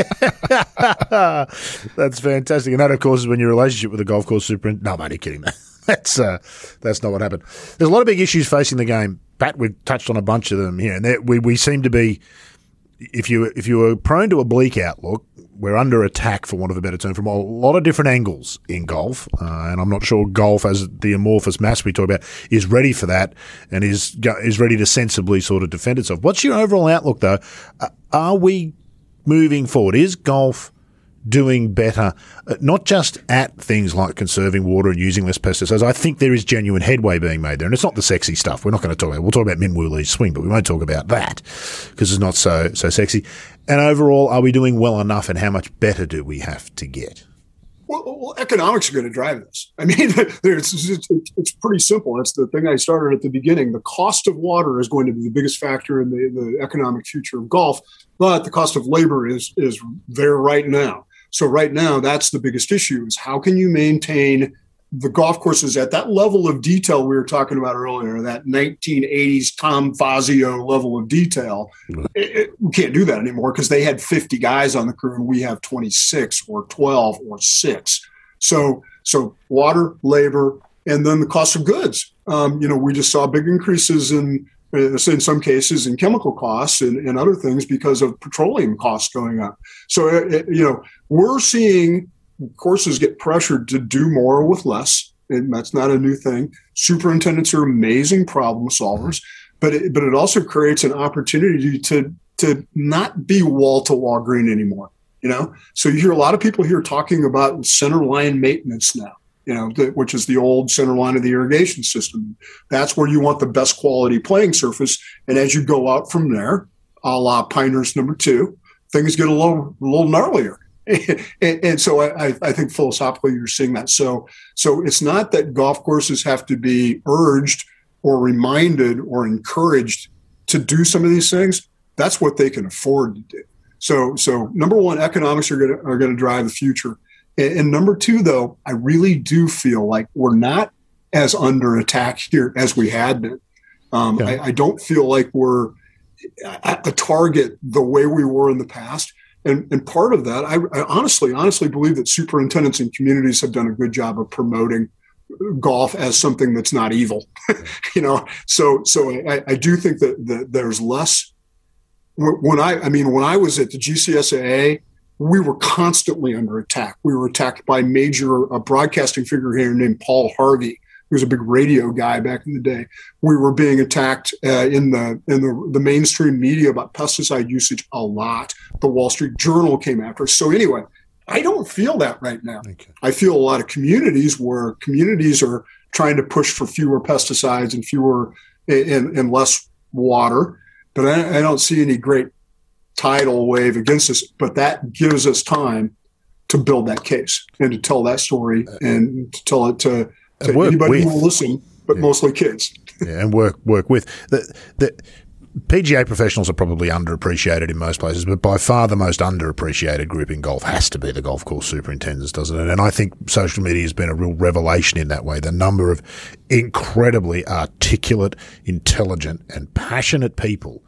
That's fantastic, and that, of course, is when your relationship with the golf course superintendent. No, I'm only kidding. that's uh, that's not what happened. There's a lot of big issues facing the game. Pat, we've touched on a bunch of them here, and we we seem to be. If you if you were prone to a bleak outlook, we're under attack, for want of a better term, from a lot of different angles in golf. Uh, and I'm not sure golf, as the amorphous mass we talk about, is ready for that and is is ready to sensibly sort of defend itself. What's your overall outlook, though? Uh, are we moving forward? Is golf doing better, uh, not just at things like conserving water and using less pesticides. I think there is genuine headway being made there, and it's not the sexy stuff. We're not going to talk about. We'll talk about Min swing, but we won't talk about that because it's not so so sexy. And overall, are we doing well enough, and how much better do we have to get? Well, well, economics are going to drive this. I mean, it's, it's, it's, pretty simple. It's the thing I started at the beginning. The cost of water is going to be the biggest factor in the, the economic future of golf, but the cost of labor is is there right now. So right now, that's the biggest issue: is how can you maintain the golf courses at that level of detail we were talking about earlier, that 1980s Tom Fazio level of detail. It, it, we can't do that anymore because they had 50 guys on the crew and we have 26 or 12 or six. So, so water, labor, and then the cost of goods. Um, you know, we just saw big increases in in some cases in chemical costs and, and, other things because of petroleum costs going up. So, it, uh, uh, you know, we're seeing courses get pressured to do more with less. And that's not a new thing. Superintendents are amazing problem solvers, but it, but it also creates an opportunity to to not be wall to wall green anymore. You know, so you hear a lot of people here talking about center line maintenance now you know, the, which is the old center line of the irrigation system. That's where you want the best quality playing surface. And as you go out from there, a la Pinehurst number two, things get a little, a little gnarlier. and, and, so I, I think philosophically you're seeing that. So, so it's not that golf courses have to be urged or reminded or encouraged to do some of these things. That's what they can afford to do. So, so number one, economics are going to are going to drive the future. And number two, though, I really do feel like we're not as under attack here as we had been. Um, yeah. I, I, don't feel like we're at the target the way we were in the past. And, and part of that, I, I honestly, honestly believe that superintendents and communities have done a good job of promoting golf as something that's not evil. you know, so so I, I do think that, that there's less. When I, I mean, when I was at the GCSAA, we were constantly under attack. We were attacked by a major uh, broadcasting figure here named Paul Harvey. He was a big radio guy back in the day. We were being attacked uh, in the in the, the mainstream media about pesticide usage a lot. The Wall Street Journal came after us. So anyway, I don't feel that right now. Okay. I feel a lot of communities where communities are trying to push for fewer pesticides and fewer and, and less water. But I, I don't see any great tidal wave against us, but that gives us time to build that case and to tell that story uh, and to tell it to, to anybody with. who will listen, but yeah. mostly kids. yeah, and work work with the the PGA professionals are probably underappreciated in most places, but by far the most underappreciated group in golf has to be the golf course superintendents, doesn't it? And I think social media has been a real revelation in that way. The number of incredibly articulate, intelligent, and passionate people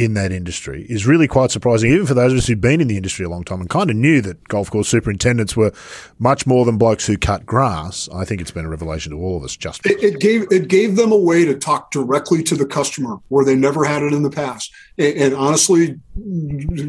in that industry is really quite surprising, even for those of us who've been in the industry a long time and kind of knew that golf course superintendents were much more than blokes who cut grass. I think it's been a revelation to all of us. Just it, it, gave it gave them a way to talk directly to the customer where they never had it in the past. And, and honestly,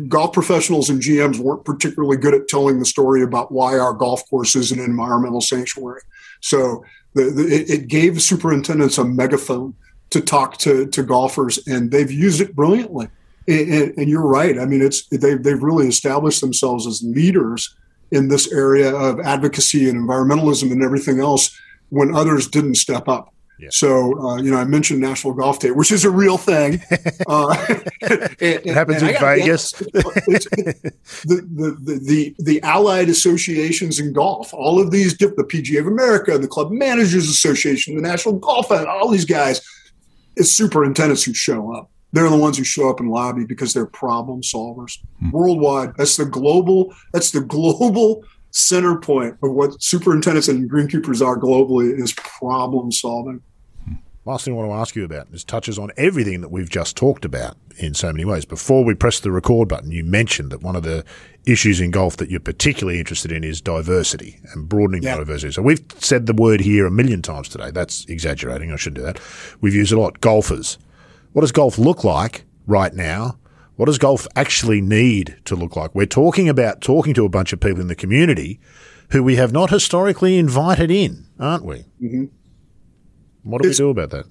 golf professionals and GMs weren't particularly good at telling the story about why our golf course is an environmental sanctuary. So the, the, it, it gave superintendents a megaphone to talk to, to golfers, and they've used it brilliantly. And, and, and, you're right. I mean, it's they've they've really established themselves as leaders in this area of advocacy and environmentalism and everything else when others didn't step up. Yeah. So, uh, you know, I mentioned National Golf Day, which is a real thing. Uh, and, it happens in Vegas. the, the, the, the, the allied associations in golf, all of these, the PGA of America, the Club Managers Association, the National Golf all these guys, it's superintendents who show up. They're the ones who show up and lobby because they're problem solvers mm-hmm. worldwide. That's the global. That's the global center point of what superintendents and greenkeepers are globally is problem solving. Last thing I want to ask you about is touches on everything that we've just talked about in so many ways. Before we press the record button, you mentioned that one of the issues in golf that you're particularly interested in is diversity and broadening yeah. diversity. So we've said the word here a million times today. That's exaggerating. I shouldn't do that. We've used a lot. Golfers. What does golf look like right now? What does golf actually need to look like? We're talking about talking to a bunch of people in the community who we have not historically invited in, aren't we? Mm-hmm. What do we do about that?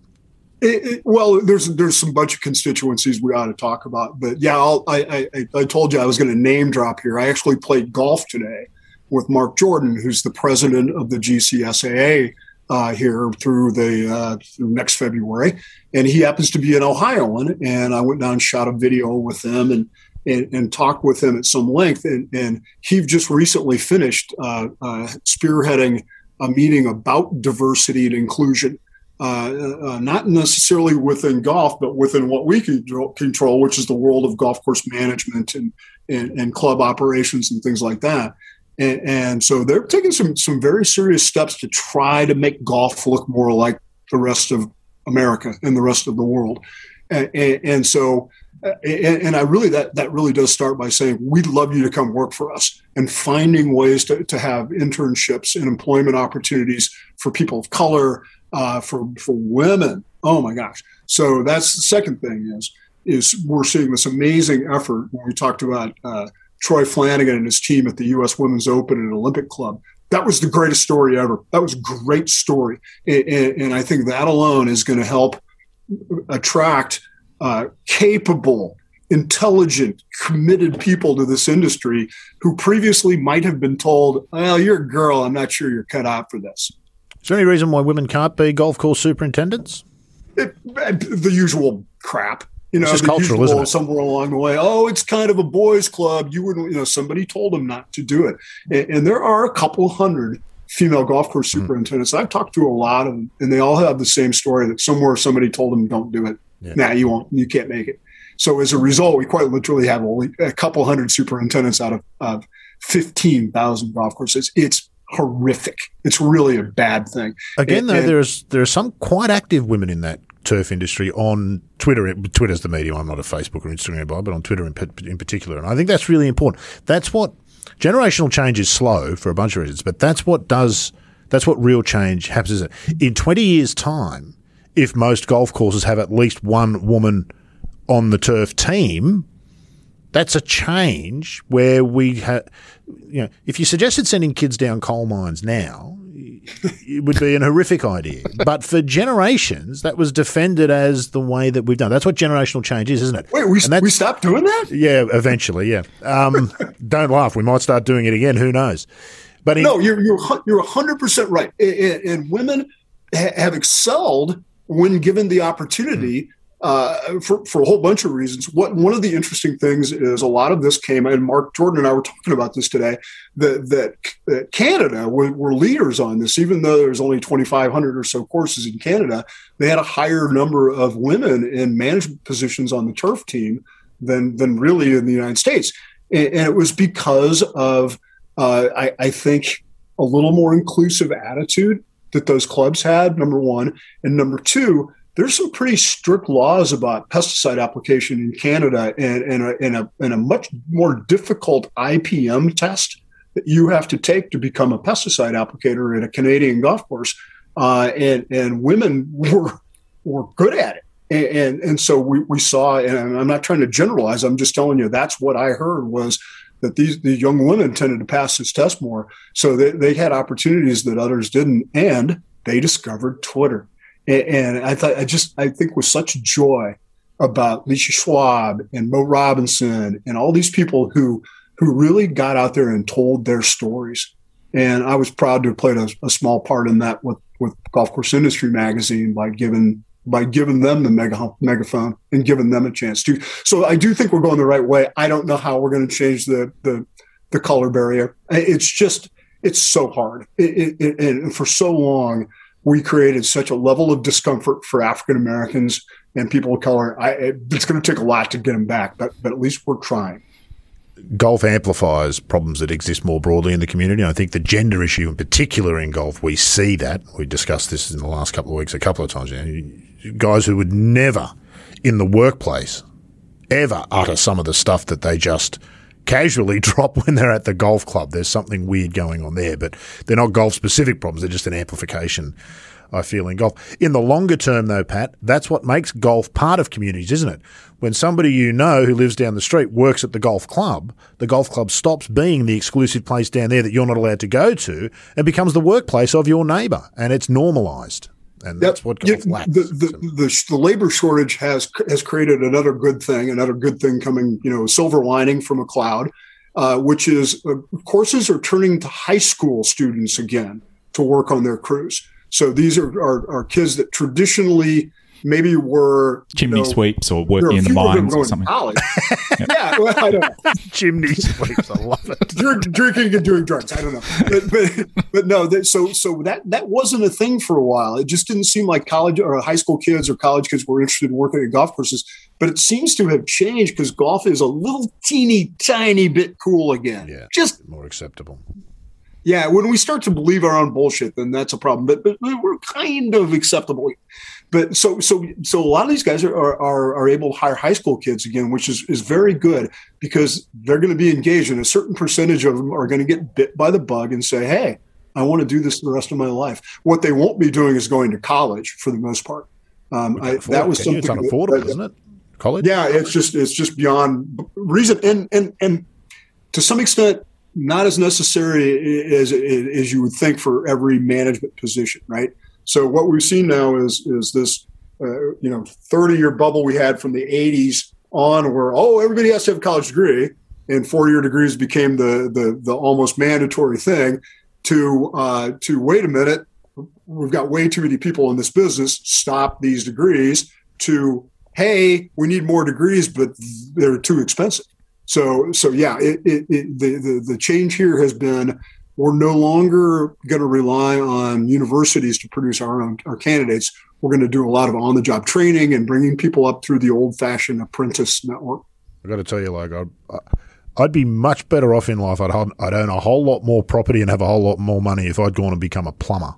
It, it, well, there's there's some bunch of constituencies we ought to talk about, but yeah, I'll, I, I I told you I was going to name drop here. I actually played golf today with Mark Jordan, who's the president of the GCSAA uh, here through the uh, through next February, and he happens to be an Ohioan. And I went down and shot a video with him and and, and talked with him at some length. And, and he just recently finished uh, uh spearheading a meeting about diversity and inclusion uh, uh, not necessarily within golf, but within what we control, which is the world of golf course management and, and, and club operations and things like that. And, and, so they're taking some some very serious steps to try to make golf look more like the rest of America and the rest of the world. And, and so, and, I really that that really does start by saying we'd love you to come work for us and finding ways to, to have internships and employment opportunities for people of color, uh, for for women. Oh my gosh! So that's the second thing is is we're seeing this amazing effort when we talked about uh, Troy Flanagan and his team at the U.S. Women's Open and Olympic Club. That was the greatest story ever. That was a great story, and, and I think that alone is going to help attract uh, capable, intelligent, committed people to this industry who previously might have been told, "Well, you're a girl. I'm not sure you're cut out for this." Is there any reason why women can't be golf course superintendents? It, the usual crap. You know, it's cultural, isn't it? Somewhere along the way, oh, it's kind of a boys' club. You wouldn't, you know, somebody told them not to do it. And, and there are a couple hundred female golf course hmm. superintendents. Mm-hmm. I've talked to a lot of them, and they all have the same story that somewhere somebody told them, "Don't do it." Yeah. Nah, you won't. You can't make it. So as a result, we quite literally have only a couple hundred superintendents out of, of fifteen thousand golf courses. It's horrific. It's really a bad thing. Again, and, though, there's there are some quite active women in that turf industry on Twitter. Twitter's the medium. I'm not a Facebook or Instagram guy, but on Twitter in, in particular, and I think that's really important. That's what generational change is slow for a bunch of reasons, but that's what does. That's what real change happens. In 20 years' time, if most golf courses have at least one woman on the turf team, that's a change where we have, you know, if you suggested sending kids down coal mines now, it would be an horrific idea. But for generations, that was defended as the way that we've done. That's what generational change is, isn't it? Wait, we, we stopped doing that? Yeah, eventually, yeah. Um, don't laugh. We might start doing it again. Who knows? But in, no, you're you're you're 100 percent right. And, and women ha- have excelled when given the opportunity. Mm uh, for, for a whole bunch of reasons. What one of the interesting things is a lot of this came, and Mark Jordan and I were talking about this today, that that, that Canada were, were, leaders on this, even though there's only 2,500 or so courses in Canada, they had a higher number of women in management positions on the turf team than than really in the United States, and, and it was because of uh, I, I think a little more inclusive attitude that those clubs had. Number one, and number two there's some pretty strict laws about pesticide application in Canada and, and, a, and, a, and a much more difficult IPM test that you have to take to become a pesticide applicator at a Canadian golf course. Uh, and, and women were, were good at it. And, and, and so we, we saw, and I'm not trying to generalize, I'm just telling you that's what I heard was that these the young women tended to pass this test more. So they, they had opportunities that others didn't. And they discovered Twitter and I thought I just I think with such joy about Leasha Schwab and Mo Robinson and all these people who who really got out there and told their stories. And I was proud to have played a, a small part in that with, with Golf Course Industry magazine by giving by giving them the mega, megaphone and giving them a chance to. So I do think we're going the right way. I don't know how we're going to change the the, the color barrier. It's just it's so hard. It, it, and for so long, we created such a level of discomfort for African Americans and people of color. I, it's going to take a lot to get them back, but but at least we're trying golf amplifies problems that exist more broadly in the community. I think the gender issue, in particular in golf, we see that. We discussed this in the last couple of weeks a couple of times. Guys who would never, in the workplace, ever utter some of the stuff that they just casually drop when they're at the golf club. There's something weird going on there, but they're not golf specific problems. They're just an amplification I feel in golf. In the longer term, though, Pat, that's what makes golf part of communities, isn't it? When somebody you know who lives down the street works at the golf club, the golf club stops being the exclusive place down there that you're not allowed to go to and becomes the workplace of your neighbour, and it's normalised. And that's yep. what yeah, lacks. The, the, the, the, labor shortage has has created another good thing, another good thing coming, you know, silver lining from a cloud, uh, which is uh, courses are turning to high school students again to work on their crews. So these are, are, are kids that traditionally maybe were chimney know, sweeps or working in the mines or something. College. yeah, well, I don't know. chimney sweeps, I love it. Drink, drinking and doing drugs. I don't know, but but, but no. That, so so that that wasn't a thing for a while. It just didn't seem like college or high school kids or college kids were interested in working at golf courses. But it seems to have changed because golf is a little teeny tiny bit cool again. Yeah, just more acceptable. Yeah, when we start to believe our own bullshit, then that's a problem. But, but we're kind of acceptable. But so so so a lot of these guys are, are are able to hire high school kids again, which is is very good because they're going to be engaged, and a certain percentage of them are going to get bit by the bug and say, "Hey, I want to do this the rest of my life." What they won't be doing is going to college for the most part. Um, I, that was something it's unaffordable, that, isn't it? College? Yeah, it's just it's just beyond reason, and and and to some extent, not as necessary as, as you would think for every management position, right? So what we've seen now is is this uh, you know 30 year bubble we had from the 80s on where oh everybody has to have a college degree and four year degrees became the the, the almost mandatory thing to uh, to wait a minute we've got way too many people in this business stop these degrees to hey we need more degrees but they're too expensive. So, so yeah, it, it, it, the, the, the change here has been we're no longer going to rely on universities to produce our own our candidates. We're going to do a lot of on the job training and bringing people up through the old fashioned apprentice network. I got to tell you, like I'd, I'd be much better off in life. I'd, I'd own a whole lot more property and have a whole lot more money if I'd gone and become a plumber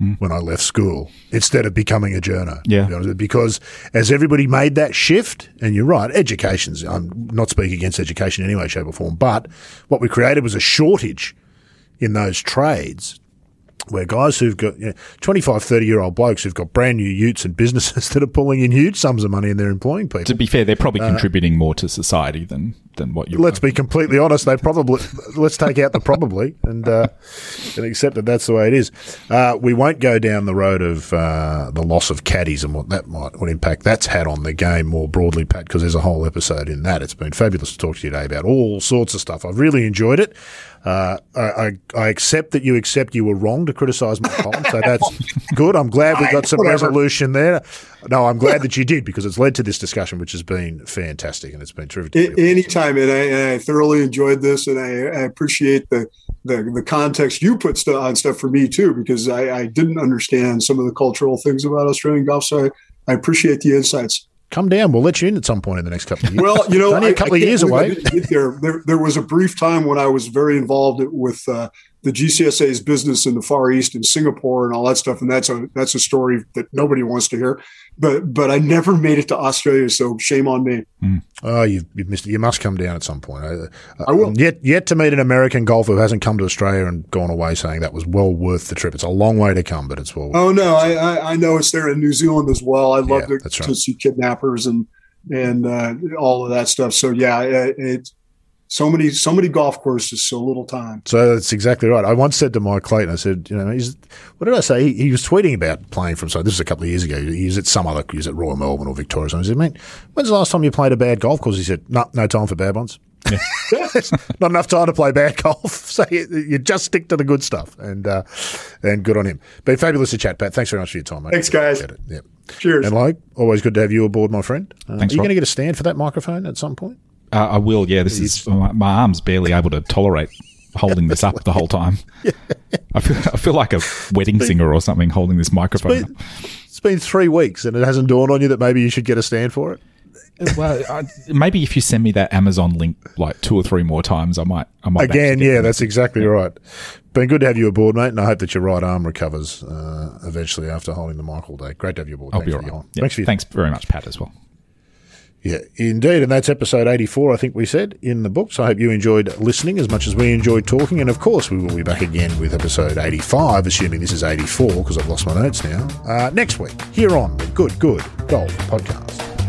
mm. when I left school instead of becoming a journo. Yeah. Because as everybody made that shift, and you're right, education's, I'm not speaking against education in any way, shape, or form, but what we created was a shortage in those trades where guys who've got you know, 25, 30 year old blokes who've got brand new utes and businesses that are pulling in huge sums of money and they're employing people. To be fair, they're probably uh, contributing more to society than, than what you Let's be completely honest. They probably, let's take out the probably and, uh, and accept that that's the way it is. Uh, we won't go down the road of uh, the loss of caddies and what that might, what impact that's had on the game more broadly, Pat, because there's a whole episode in that. It's been fabulous to talk to you today about all sorts of stuff. I've really enjoyed it. Uh, I, I, accept that you accept you were wrong to criticise my column, so that's good. I'm glad we got some resolution there. No, I'm glad that you did because it's led to this discussion, which has been fantastic and it's been terrific. Anytime, and I, and I, thoroughly enjoyed this, and I, I appreciate the, the, the context you put st- on stuff for me too, because I, I didn't understand some of the cultural things about Australian golf. So I, I appreciate the insights come down. We'll let you in at some point in the next couple of years. Well, you know, only a couple I, of years away. There. there, there was a brief time when I was very involved with uh, the GCSAA's business in the Far East and Singapore and all that stuff, and that's a that's a story that nobody wants to hear. But but I never made it to Australia, so shame on me. Mm. Oh, you've, you've, missed it. You must come down at some point. I, I will. Yet yet to meet an American golfer who hasn't come to Australia and gone away saying that was well worth the trip. It's a long way to come, but it's well. Oh no, I I, I know it's there in New Zealand as well. I love yeah, to, right. to see kidnappers and and uh, all of that stuff. So yeah, it's so many so many golf courses, so little time. So that's exactly right. I once said to Mike Clayton, I said, you know, he's what did I say? He, he was tweeting about playing from. So this was a couple of years ago. He was at some other. He was at Royal Melbourne or Victoria. So I said, mate, when's the last time you played a bad golf course? He said, no, no time for bad ones. Not enough time to play bad golf, so you, you just stick to the good stuff, and uh, and good on him. Been fabulous to chat, Pat. Thanks very much for your time, mate. Thanks, guys. It. Yep. Cheers. And like always, good to have you aboard, my friend. Uh, Thanks, are you going to get a stand for that microphone at some point? Uh, I will. Yeah, this is my, my arm's barely able to tolerate holding this up the whole time. I feel I feel like a wedding singer or something holding this microphone. But it's been three weeks, and it hasn't dawned on you that maybe you should get a stand for it. well, I, maybe if you send me that Amazon link like two or three more times, I might. I might Again, yeah, them. that's exactly right. Been good to have you aboard, mate, and I hope that your right arm recovers uh, eventually after holding the mic all day. Great to have you aboard. I'll Thanks be all right. Yeah, Thanks Thanks very much, Pat, as well. Yeah, indeed. And that's episode 84, I think we said, in the books. I hope you enjoyed listening as much as we enjoyed talking. And of course, we will be back again with episode 85, assuming this is 84 because I've lost my notes now, uh, next week here on the Good Good Golf Podcast.